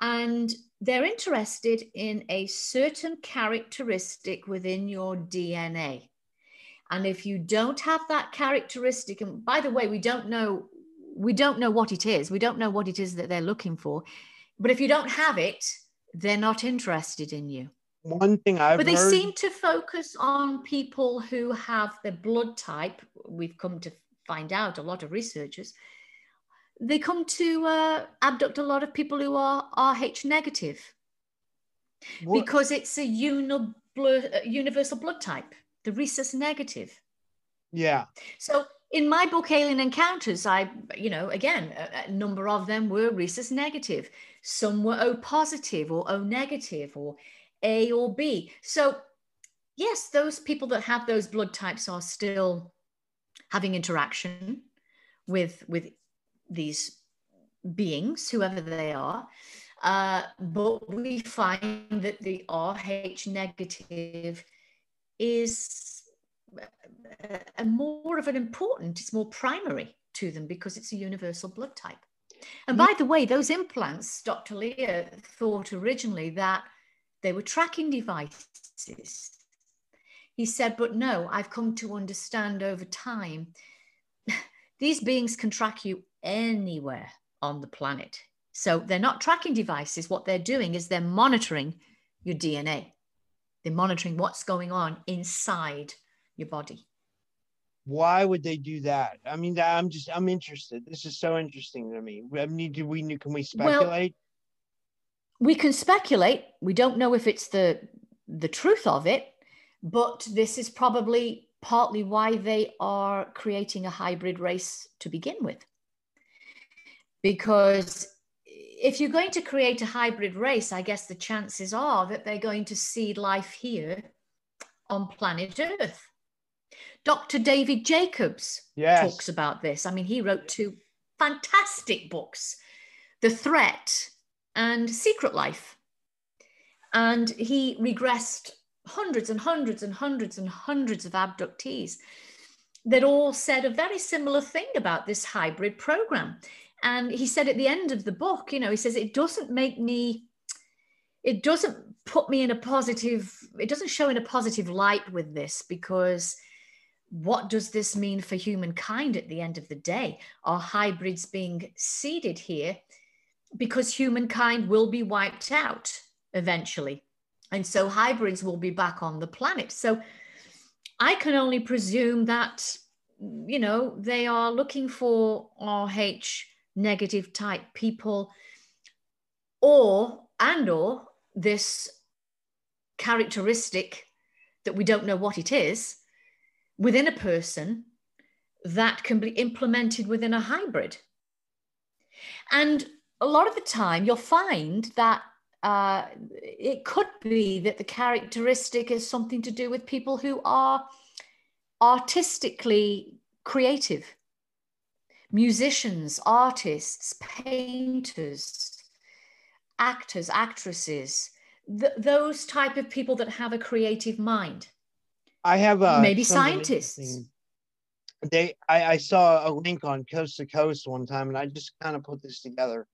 And they're interested in a certain characteristic within your DNA. And if you don't have that characteristic, and by the way, we don't know, we don't know what it is. We don't know what it is that they're looking for. But if you don't have it, they're not interested in you. One thing I've But they heard... seem to focus on people who have the blood type. We've come to find out a lot of researchers. They come to uh, abduct a lot of people who are Rh negative what? because it's a uni- uh, universal blood type the rhesus negative. Yeah. So in my book, Alien Encounters, I, you know, again, a, a, number of them were rhesus negative. Some were O positive or O negative or A or B. So, yes, those people that have those blood types are still having interaction with with these beings, whoever they are. Uh, but we find that the Rh negative is a more of an important, it's more primary to them because it's a universal blood type. And mm. by the way, those implants, Dr. Leir thought originally that they were tracking devices. He said, but no, I've come to understand over time these beings can track you anywhere on the planet. So they're not tracking devices. What they're doing is they're monitoring your DNA. They're monitoring what's going on inside your body. Why would they do that? I mean, I'm just I'm interested. This is so interesting to me. I mean, do we can we speculate? Well, we can speculate. We don't know if it's the the truth of it, but this is probably partly why they are creating a hybrid race to begin with. Because if you're going to create a hybrid race, I guess the chances are that they're going to seed life here on planet Earth. Dr. David Jacobs yes. talks about this. I mean, he wrote two fantastic books The Threat and Secret Life. And he regressed hundreds and hundreds and hundreds and hundreds of abductees that all said a very similar thing about this hybrid program. And he said at the end of the book, you know, he says, it doesn't make me, it doesn't put me in a positive, it doesn't show in a positive light with this because what does this mean for humankind at the end of the day? Are hybrids being seeded here because humankind will be wiped out eventually? And so hybrids will be back on the planet. So I can only presume that, you know, they are looking for RH negative type people or and or this characteristic that we don't know what it is within a person that can be implemented within a hybrid. And a lot of the time, you'll find that uh, it could be that the characteristic is something to do with people who are artistically creative musicians, artists, painters, actors, actresses, th- those type of people that have a creative mind. I have uh, maybe scientists. They, I, I saw a link on Coast to Coast one time, and I just kind of put this together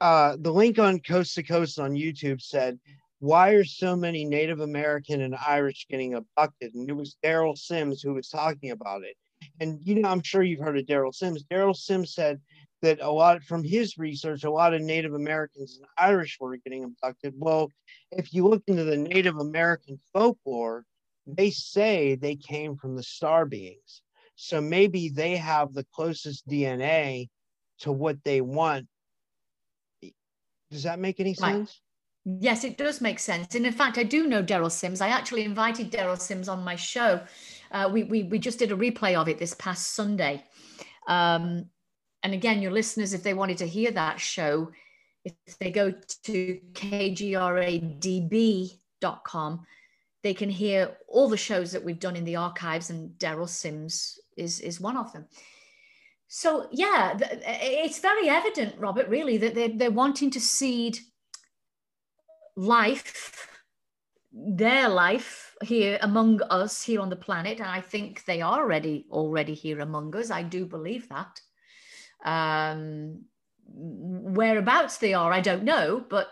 uh, the link on Coast to Coast on YouTube said, Why are so many Native American and Irish getting abducted? And it was Derrel Sims who was talking about it. And, you know, I'm sure you've heard of Derrel Sims. Derrel Sims said that a lot from his research, a lot of Native Americans and Irish were getting abducted. Well, if you look into the Native American folklore, they say they came from the star beings. So maybe they have the closest DNA to what they want does that make any sense? Right. Yes, it does make sense. And in fact, I do know Derrel Sims. I actually invited Derrel Sims on my show. Uh, we, we, we just did a replay of it this past Sunday. Um, and again, your listeners, if they wanted to hear that show, if they go to kgradb.com, they can hear all the shows that we've done in the archives, and Derrel Sims is, is one of them so yeah it's very evident robert really that they're, they're wanting to seed life their life here among us here on the planet and i think they are already already here among us. I do believe that. Um whereabouts they are i don't know but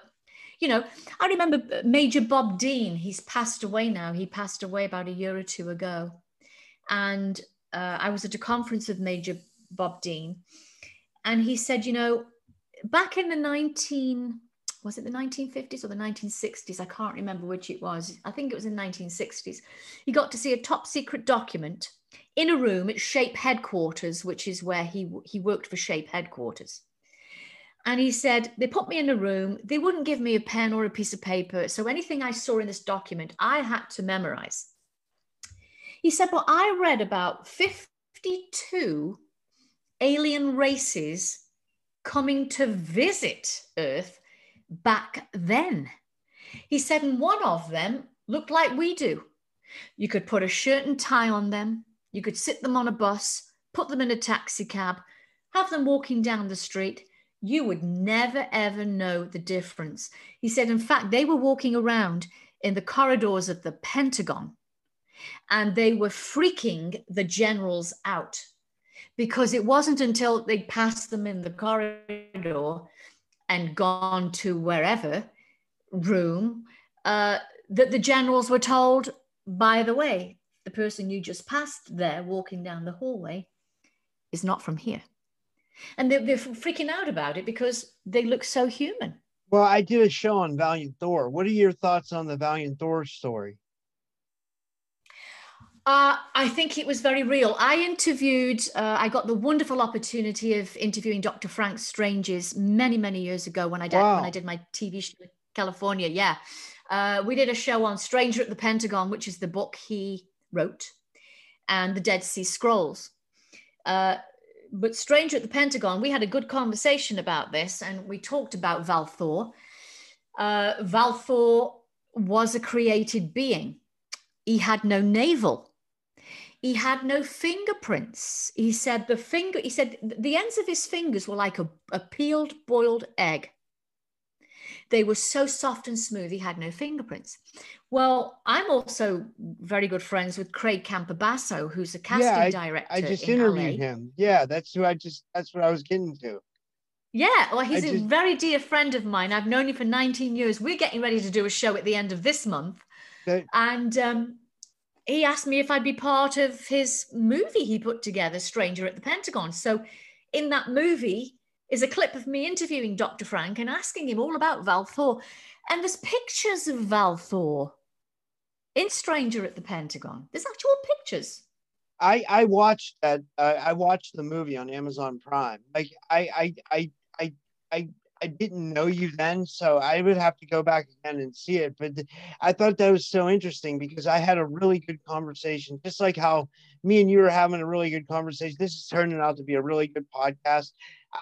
you know i remember major bob dean he's passed away now. He passed away about a year or two ago. And uh, i was at a conference with major Bob Dean, and he said, you know, back in the 19 was it the 1950s or the 1960s? I can't remember which it was. I think it was in the 1960s. He got to see a top secret document in a room at Shape headquarters, which is where he he worked for Shape headquarters. And he said, they put me in a room, they wouldn't give me a pen or a piece of paper. So anything I saw in this document, I had to memorize. He said, well, I read about 52 alien races coming to visit Earth back then. He said, and one of them looked like we do. You could put a shirt and tie on them, you could sit them on a bus, put them in a taxi cab, have them walking down the street. You would never ever know the difference. He said, in fact, they were walking around in the corridors of the Pentagon and they were freaking the generals out because it wasn't until they passed them in the corridor and gone to wherever room uh, that the generals were told, by the way, the person you just passed there walking down the hallway is not from here. And they're, they're freaking out about it because they look so human. Well, I did a show on Valiant Thor. What are your thoughts on the Valiant Thor story? Uh, I think it was very real. I interviewed, uh, I got the wonderful opportunity of interviewing Dr. Frank Stranges many, many years ago when I did, wow. when I did my TV show in California. Yeah. Uh, we did a show on Stranger at the Pentagon, which is the book he wrote, and the Dead Sea Scrolls. Uh, but Stranger at the Pentagon, we had a good conversation about this, and we talked about Valthor. Uh, Valthor was a created being. He had no navel. He had no fingerprints. He said the finger. He said the ends of his fingers were like a, a peeled boiled egg. They were so soft and smooth, he had no fingerprints. Well, I'm also very good friends with Craig Campobasso, who's a casting yeah, I, director. I just in interviewed LA. him. Yeah, that's who I just that's what I was getting to. Yeah, well, he's I a just- very dear friend of mine. I've known him for 19 years. We're getting ready to do a show at the end of this month. That- And um, he asked me if I'd be part of his movie he put together, Stranger at the Pentagon. So in that movie is a clip of me interviewing Dr. Frank and asking him all about Valthor. And there's pictures of Valthor in Stranger at the Pentagon. There's actual pictures. I I watched that. Uh, I watched the movie on Amazon Prime. Like I I I I I I didn't know you then, so I would have to go back again and see it. But I thought that was so interesting because I had a really good conversation, just like how me and you were having a really good conversation. This is turning out to be a really good podcast.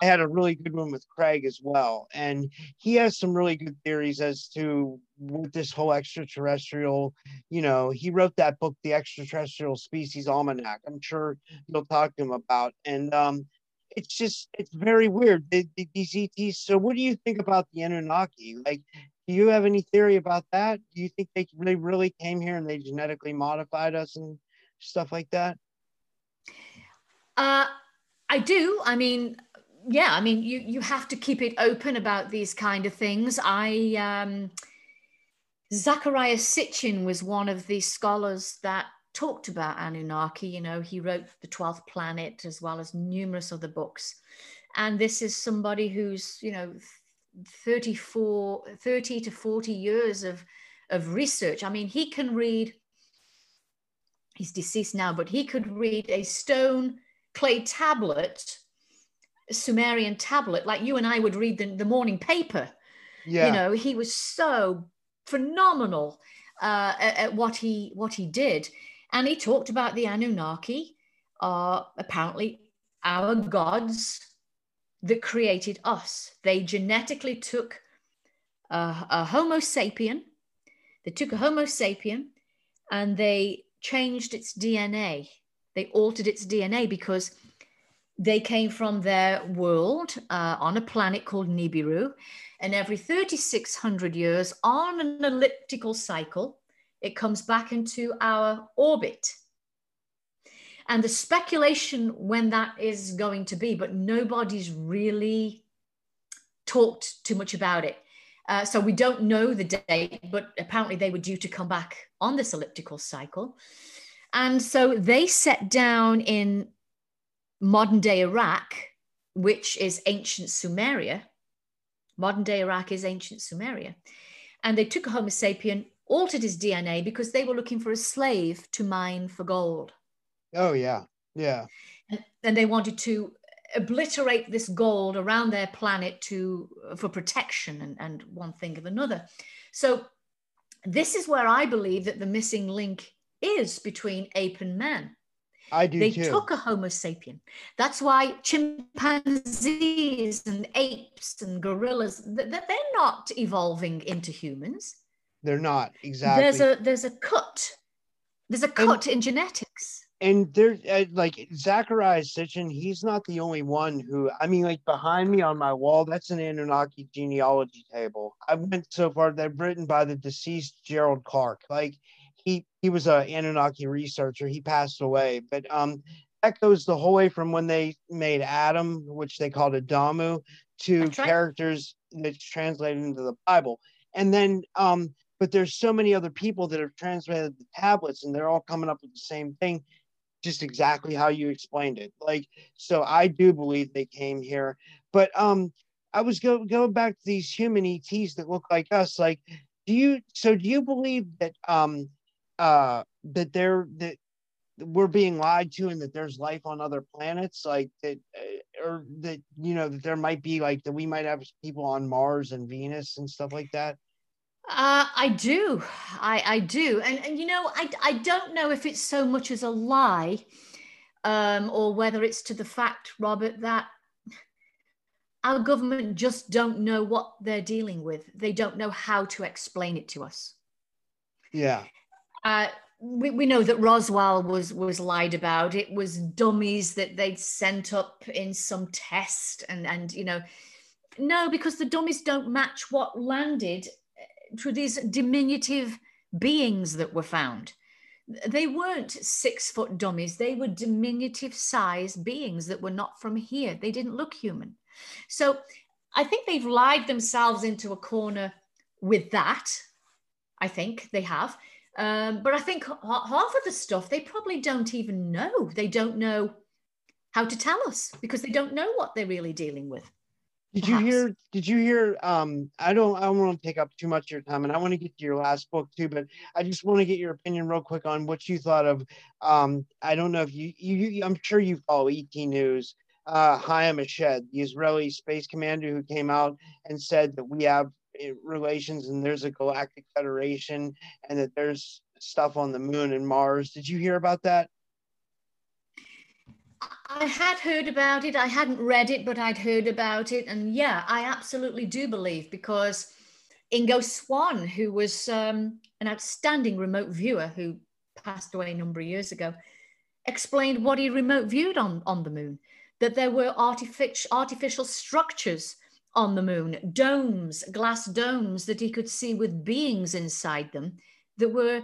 I had a really good one with Craig as well, and he has some really good theories as to what this whole extraterrestrial you know, he wrote that book, The Extraterrestrial Species Almanac. I'm sure you'll talk to him about. And um, it's just, it's very weird. The- the- These ETs. So, what do you think about the Anunnaki? Like, do you have any theory about that? Do you think they really, really came here and they genetically modified us and stuff like that? Uh, I do. I mean, yeah. I mean, you you have to keep it open about these kind of things. I um, Zecharia Sitchin was one of the scholars that talked about Anunnaki. You know, he wrote The Twelfth Planet as well as numerous other books. And this is somebody who's, you know, 34, 30 to 40 years of, of research. I mean, he can read, he's deceased now, but he could read a stone clay tablet, Sumerian tablet, like you and I would read the, the morning paper. Yeah. You know, he was so phenomenal uh, at, at what he what he did, and he talked about the Anunnaki are apparently our gods that created us. They genetically took a, a Homo sapien. They took a Homo sapien, and they changed its DNA. They altered its DNA because they came from their world uh, on a planet called Nibiru. And every 3,600 years, on an elliptical cycle, it comes back into our orbit. And the speculation when that is going to be, but nobody's really talked too much about it. Uh, so we don't know the date, but apparently they were due to come back on this elliptical cycle. And so they set down in modern day Iraq, which is ancient Sumeria. Modern day Iraq is ancient Sumeria. And they took a Homo sapien, altered his DNA because they were looking for a slave to mine for gold. Oh, yeah. Yeah. And, and they wanted to obliterate this gold around their planet to for protection and, and one thing of another. So this is where I believe that the missing link is between ape and man. I do they too. took a Homo sapien. That's why chimpanzees and apes and gorillas th- th- they're not evolving into humans. They're not exactly. There's a there's a cut. There's a cut in genetics. and there uh, like Zecharia Sitchin, he's not the only one who I mean, like behind me on my wall, that's an Anunnaki genealogy table. I went so far that written by the deceased Gerald Clark. Like he he was a Anunnaki researcher. He passed away, but um that goes the whole way from when they made Adam, which they called Adamu, to right. characters that's translated into the Bible. And then um but there's so many other people that have translated the tablets and they're all coming up with the same thing just exactly how you explained it. Like so i do believe they came here but um i was go, going back to these human ets that look like us like do you so do you believe that um uh that they're that we're being lied to and that there's life on other planets? Like that uh, or that you know that there might be like that we might have people on mars and venus and stuff like that Uh, I do. I, I do. And, and, you know, I, I don't know if it's so much as a lie um, or whether it's to the fact, Robert, that our government just don't know what they're dealing with. They don't know how to explain it to us. Yeah. Uh, we, we know that Roswell was was lied about. It was dummies that they'd sent up in some test, and and you know, no, because the dummies don't match what landed to these diminutive beings that were found. They weren't six foot dummies. They were diminutive size beings that were not from here. They didn't look human. So I think they've lied themselves into a corner with that. I think they have. Um, but I think half of the stuff they probably don't even know. They don't know how to tell us because they don't know what they're really dealing with. Did perhaps. you hear? Did you hear? Um, I don't. I don't want to take up too much of your time, and I want to get to your last book too. But I just want to get your opinion real quick on what you thought of. Um, I don't know if you. You. I'm sure you follow ET News uh, Haim Eshed, the Israeli space commander who came out and said that we have eh, relations and there's a galactic federation and that there's stuff on the moon and Mars. Did you hear about that? I had heard about it. I hadn't read it, but I'd heard about it. And yeah, I absolutely do believe because Ingo Swann, who was um, an outstanding remote viewer who passed away a number of years ago, explained what he remote viewed on, on the moon that there were artificial, artificial structures on the moon, domes, glass domes that he could see with beings inside them that were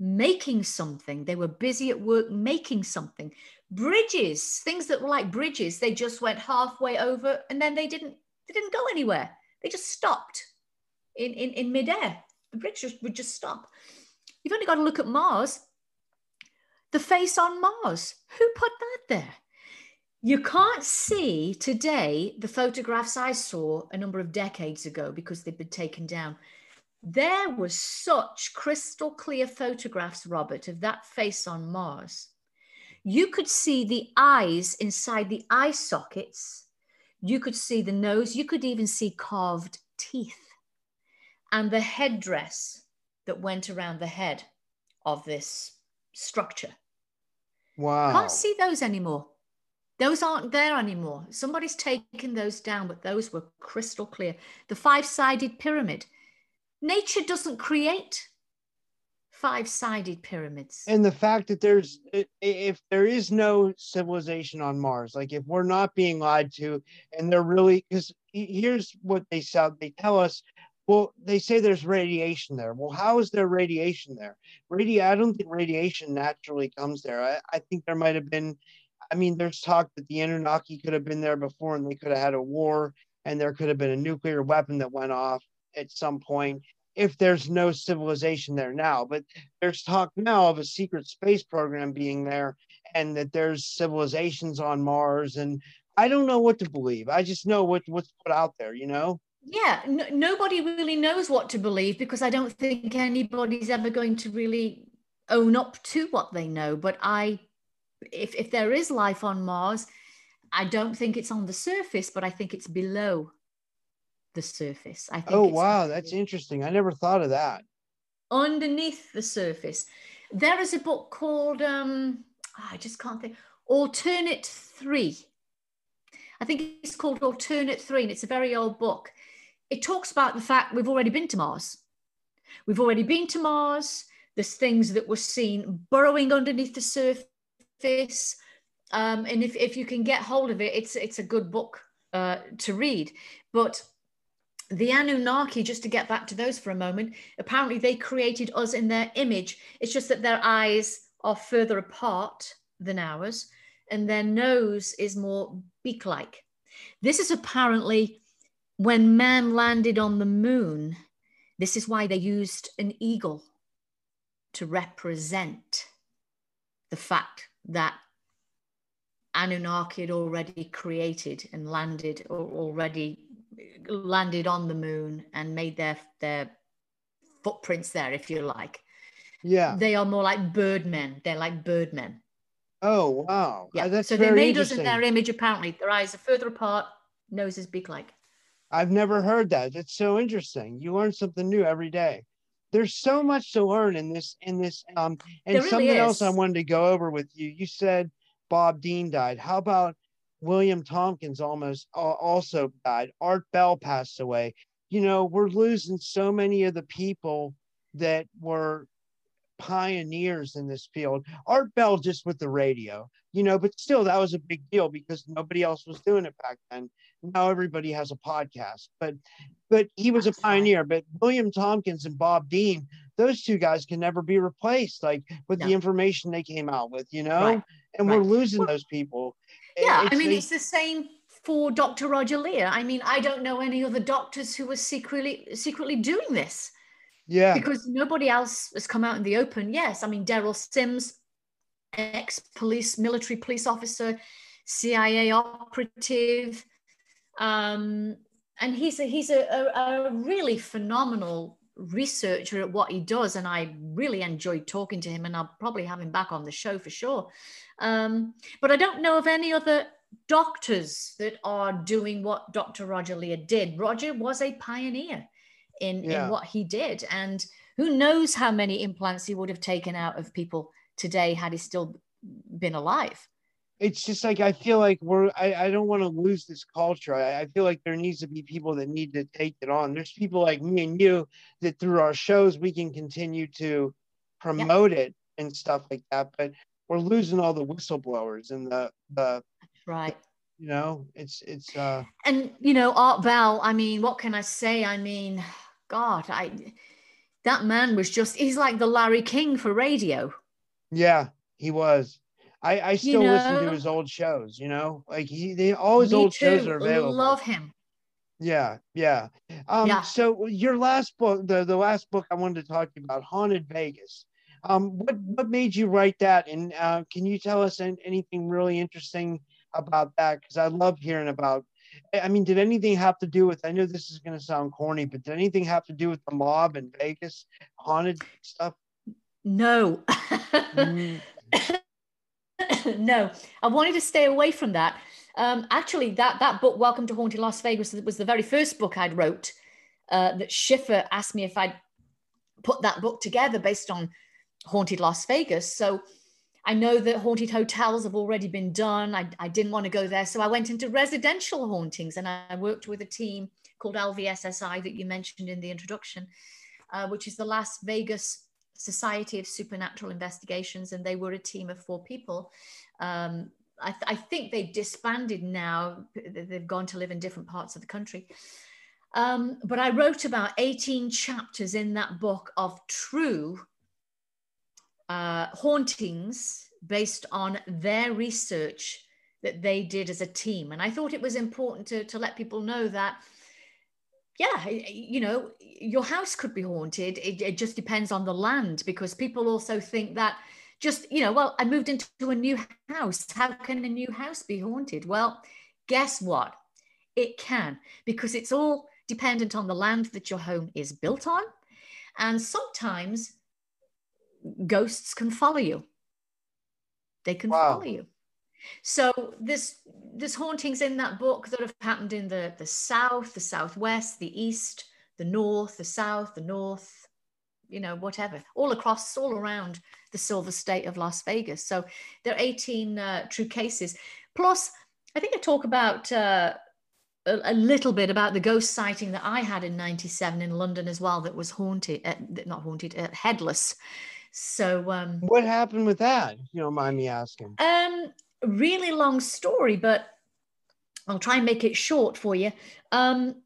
making something. They were busy at work making something. Bridges, things that were like bridges, they just went halfway over and then they didn't they didn't go anywhere. They just stopped in, in, in midair. The bridge just, would just stop. You've only got to look at Mars. The face on Mars. Who put that there? You can't see today the photographs I saw a number of decades ago because they've been taken down. There were such crystal clear photographs, Robert, of that face on Mars. You could see the eyes inside the eye sockets. You could see the nose. You could even see carved teeth and the headdress that went around the head of this structure. Wow. Can't see those anymore. Those aren't there anymore. Somebody's taken those down, but those were crystal clear. The five sided pyramid. Nature doesn't create five sided pyramids. And the fact that there's, if there is no civilization on Mars, like if we're not being lied to, and they're really, because here's what they sound, they tell us well, they say there's radiation there. Well, how is there radiation there? Radi- I don't think radiation naturally comes there. I, I think there might have been I mean, there's talk that the Anunnaki could have been there before and they could have had a war and there could have been a nuclear weapon that went off at some point if there's no civilization there now. But there's talk now of a secret space program being there and that there's civilizations on Mars. And I don't know what to believe. I just know what, what's put out there, you know? Yeah, nobody really knows what to believe because I don't think anybody's ever going to really own up to what they know. But I if, if there is life on Mars, I don't think it's on the surface, but I think it's below the surface. I think. Oh wow, that's interesting. I never thought of that. Underneath the surface, there is a book called um, ah, I just can't think. Alternate Three. I think it's called Alternate Three, and it's a very old book. It talks about the fact we've already been to Mars. We've already been to Mars. There's things that were seen burrowing underneath the surface. Um, and if, if you can get hold of it, it's it's a good book uh, to read. But the Anunnaki, just to get back to those for a moment, apparently they created us in their image. It's just that their eyes are further apart than ours, and their nose is more beak like. This is apparently when man landed on the moon. This is why they used an eagle to represent the fact that Anunnaki had already created and landed or already landed on the moon and made their their footprints there, if you like. Yeah. They are more like birdmen. They're like birdmen. Oh wow. Yeah. Uh, that's so they made us in their image apparently. Their eyes are further apart, noses big like. I've never heard that. It's so interesting. You learn something new every day. There's so much to learn in this in this um and really something else I wanted to go over with you. You said Bob Dean died. How about William Tompkins almost al- also died. Art Bell passed away. You know, we're losing so many of the people that were pioneers in this field. Art Bell just with the radio, you know, but still that was a big deal because nobody else was doing it back then. Now everybody has a podcast, but but he was a pioneer. But William Tompkins and Bob Dean, those two guys can never be replaced, like with the information they came out with, you know, Right, and we're losing those people. Yeah, I mean, it's the same for Dr. Roger Leir. I mean, I don't know any other doctors who were secretly secretly doing this yeah, because nobody else has come out in the open. Yes, I mean, Derrel Sims, ex-police, military police officer, CIA operative, um, and he's a he's a, a, a really phenomenal researcher at what he does, and I really enjoyed talking to him, and I'll probably have him back on the show for sure. Um, but I don't know of any other doctors that are doing what Dr. Roger Leir did. Roger was a pioneer in, Yeah. in what he did. And who knows how many implants he would have taken out of people today had he still been alive. It's just like I feel like we're I, I don't want to lose this culture. I, I feel like there needs to be people that need to take it on. There's people like me and you that through our shows we can continue to promote it and stuff like that. But we're losing all the whistleblowers and the the Right. you know it's it's uh And, you know, Art Bell, I mean, what can I say? I mean, God, I that man was just he's like the Larry King for radio. yeah he was. I I still listen to his old shows. You know like he they all his old shows are available. Love him. Yeah, yeah. Um, Yeah. so your last book, the, the last book I wanted to talk to you about, Haunted Vegas. Um, what what made you write that? And uh, can you tell us anything really interesting about that? Because I love hearing about. I I mean, did anything have to do with? I know this is going to sound corny, but did anything have to do with the mob in Vegas, haunted stuff? No. Mm, no, I wanted to stay away from that. Um, actually, that that book, Welcome to Haunted Las Vegas, was the very first book I'd wrote. Uh, that Schiffer asked me if I'd put that book together based on Haunted Las Vegas. So I know that haunted hotels have already been done. I, I didn't want to go there, so I went into residential hauntings, and I worked with a team called LVSSI that you mentioned in the introduction, uh, which is the Las Vegas Society of Supernatural Investigations, and they were a team of four people. Um, I, th- I think they disbanded now. They've gone to live in different parts of the country. Um, but I wrote about 18 chapters in that book of true uh, hauntings based on their research that they did as a team. And I thought it was important to, to let people know that yeah, you know, your house could be haunted. It, it just depends on the land because people also think that just, you know, well, I moved into a new house. How can a new house be haunted? Well, guess what? It can because it's all dependent on the land that your home is built on. And sometimes ghosts can follow you. They can Wow. follow you. So there's there's hauntings in that book that have happened in the the south, the southwest, the east, the north, the south, the north, you know, whatever, all across, all around the silver state of Las Vegas. So there are 18 uh, true cases. Plus, I think I talk about uh, a, a little bit about the ghost sighting that I had in '97 in London as well. That was haunted, uh, not haunted, uh, headless. So um, what happened with that? You don't mind me asking. um, really long story, but I'll try and make it short for you. Um,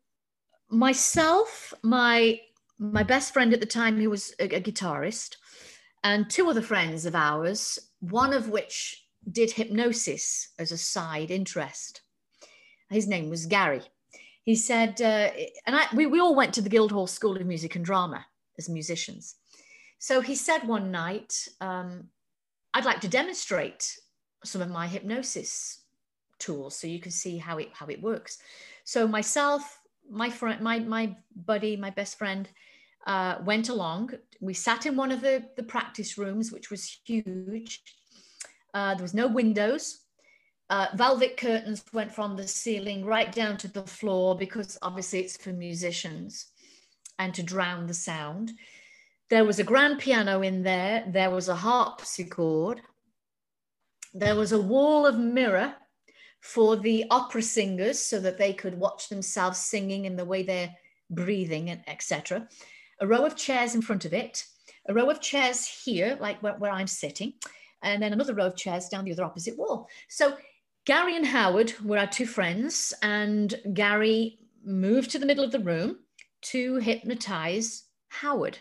myself, my my best friend at the time, who was a, a guitarist, and two other friends of ours, one of which did hypnosis as a side interest. His name was Gary. He said, uh, and I, we, we all went to the Guildhall School of Music and Drama as musicians. So he said one night, um, I'd like to demonstrate some of my hypnosis tools so you can see how it how it works. So myself, my friend, my my buddy, my best friend, uh, went along. We sat in one of the the practice rooms, which was huge. Uh, there was no windows. uh, velvet curtains went from the ceiling right down to the floor because obviously it's for musicians and to drown the sound. There was a grand piano in there. There was a harpsichord. There was a wall of mirror for the opera singers so that they could watch themselves singing in the way they're breathing and etc. A row of chairs in front of it, a row of chairs here, like where, where I'm sitting, and then another row of chairs down the other opposite wall. So Gary and Howard were our two friends, and Gary moved to the middle of the room to hypnotize Howard.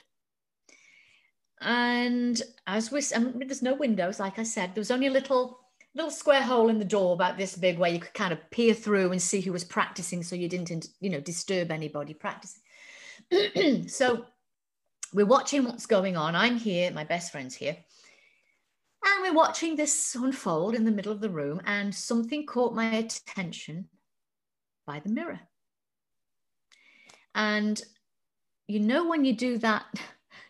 And as we, I mean, there's no windows, like I said, there was only a little little square hole in the door about this big where you could kind of peer through and see who was practicing so you didn't you know disturb anybody practicing. So we're watching what's going on. I'm here my best friend's here. And we're watching this unfold in the middle of the room and something caught my attention by the mirror. And you know when you do that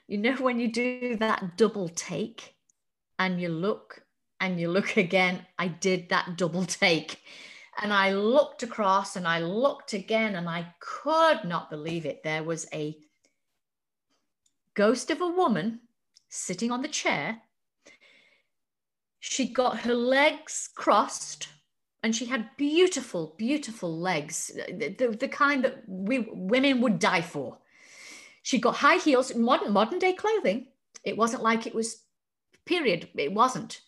you know when you do that double take and you look and you look again, I did that double take. And I looked across and I looked again and I could not believe it. There was a ghost of a woman sitting on the chair. She'd got her legs crossed and she had beautiful, beautiful legs, the, the, the kind that we women would die for. She got high heels, modern, modern day clothing. It wasn't like it was period. It wasn't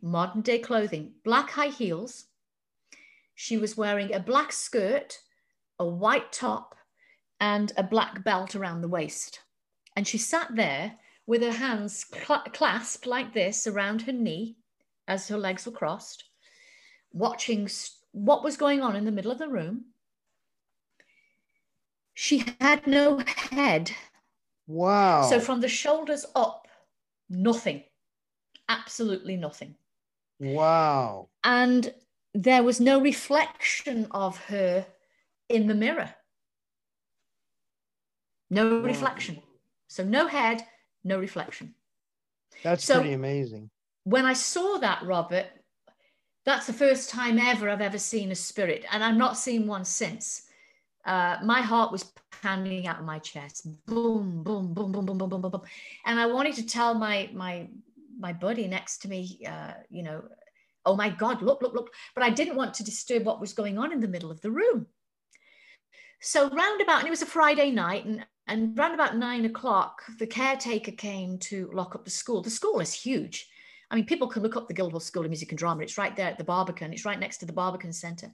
modern day clothing, black high heels. She was wearing a black skirt, a white top, and a black belt around the waist. And she sat there with her hands cl- clasped like this around her knee as her legs were crossed, watching what was going on in the middle of the room. She had no head. Wow. So from the shoulders up, nothing, absolutely nothing. Wow. And there was no reflection of her in the mirror. No wow. reflection. So no head, no reflection. That's so pretty amazing. When I saw that, Robert, that's the first time ever I've ever seen a spirit, and I've not seen one since. Uh, my heart was pounding out of my chest, boom, boom, boom, boom, boom, boom, boom, boom, boom, and I wanted to tell my my my buddy next to me, uh, you know, oh my God, look, look, look. But I didn't want to disturb what was going on in the middle of the room. So round about, and it was a Friday night, and, and round about nine o'clock, the caretaker came to lock up the school. The school is huge. I mean, people can look up the Guildhall School of Music and Drama. It's right there at the Barbican. It's right next to the Barbican Centre.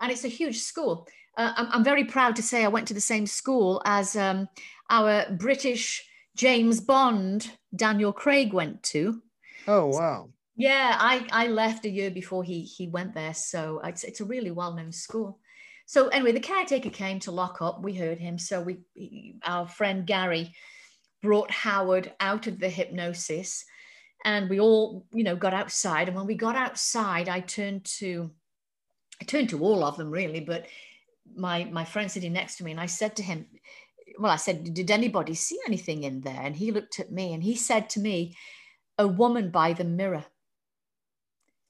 And it's a huge school. Uh, I'm, I'm, very proud to say I went to the same school as um, our British James Bond, Daniel Craig, went to. Oh, wow. Yeah, I, I left a year before he, he went there. So it's, it's a really well known school. So, anyway, the caretaker came to lock up. We heard him. So, we, he, our friend Gary brought Howard out of the hypnosis and we all, you know, got outside. And when we got outside, I turned to, I turned to all of them really, but my, my friend sitting next to me and I said to him, well, I said, did anybody see anything in there? And he looked at me and he said to me, a woman by the mirror.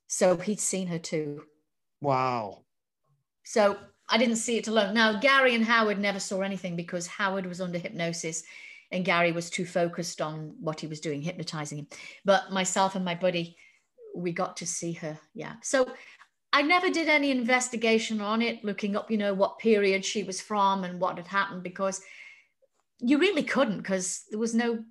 So he'd seen her too. Wow. So I didn't see it alone. Now, Gary and Howard never saw anything because Howard was under hypnosis and Gary was too focused on what he was doing, hypnotizing him. But myself and my buddy, we got to see her. Yeah. So I never did any investigation on it, looking up, you know, what period she was from and what had happened because you really couldn't because there was no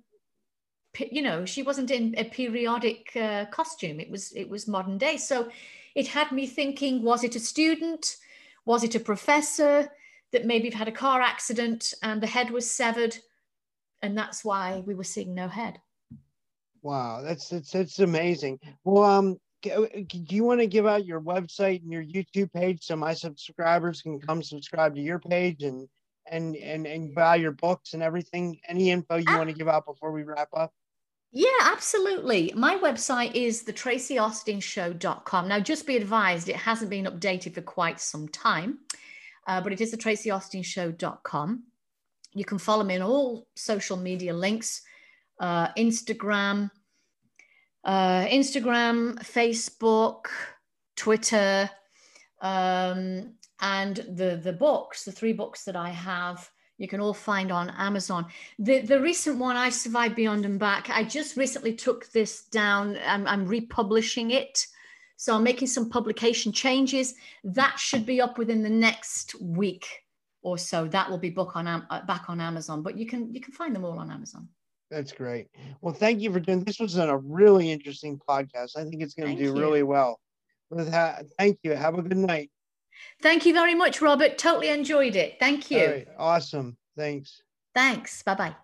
you know she wasn't in a periodic uh, costume. It was it was modern day. So it had me thinking was it a student? Was it a professor that maybe had a car accident and the head was severed? And that's why we were seeing no head. Wow that's it's it's amazing. Well um do you want to give out your website and your youtube page so my subscribers can come subscribe to your page and and and and buy your books and everything any info you want to give out before we wrap up yeah, absolutely. My website is the tracieaustinShow.com. Now, just be advised, it hasn't been updated for quite some time, uh, but it is the tracieaustinShow.com. You can follow me on all social media links uh, Instagram, uh, Instagram, Facebook, Twitter, um, and the the books, the three books that I have. You can all find on Amazon. The the recent one, I survived beyond and back. I just recently took this down. I'm, I'm republishing it, so I'm making some publication changes. That should be up within the next week or so. That will be book on uh, back on Amazon. But you can you can find them all on Amazon. That's great. Well, thank you for doing this. Was a really interesting podcast. I think it's going to do you. really well. With that, thank you. Have a good night. Thank you very much, Robert. Totally enjoyed it. Thank you. Awesome. Thanks. Thanks. Bye bye.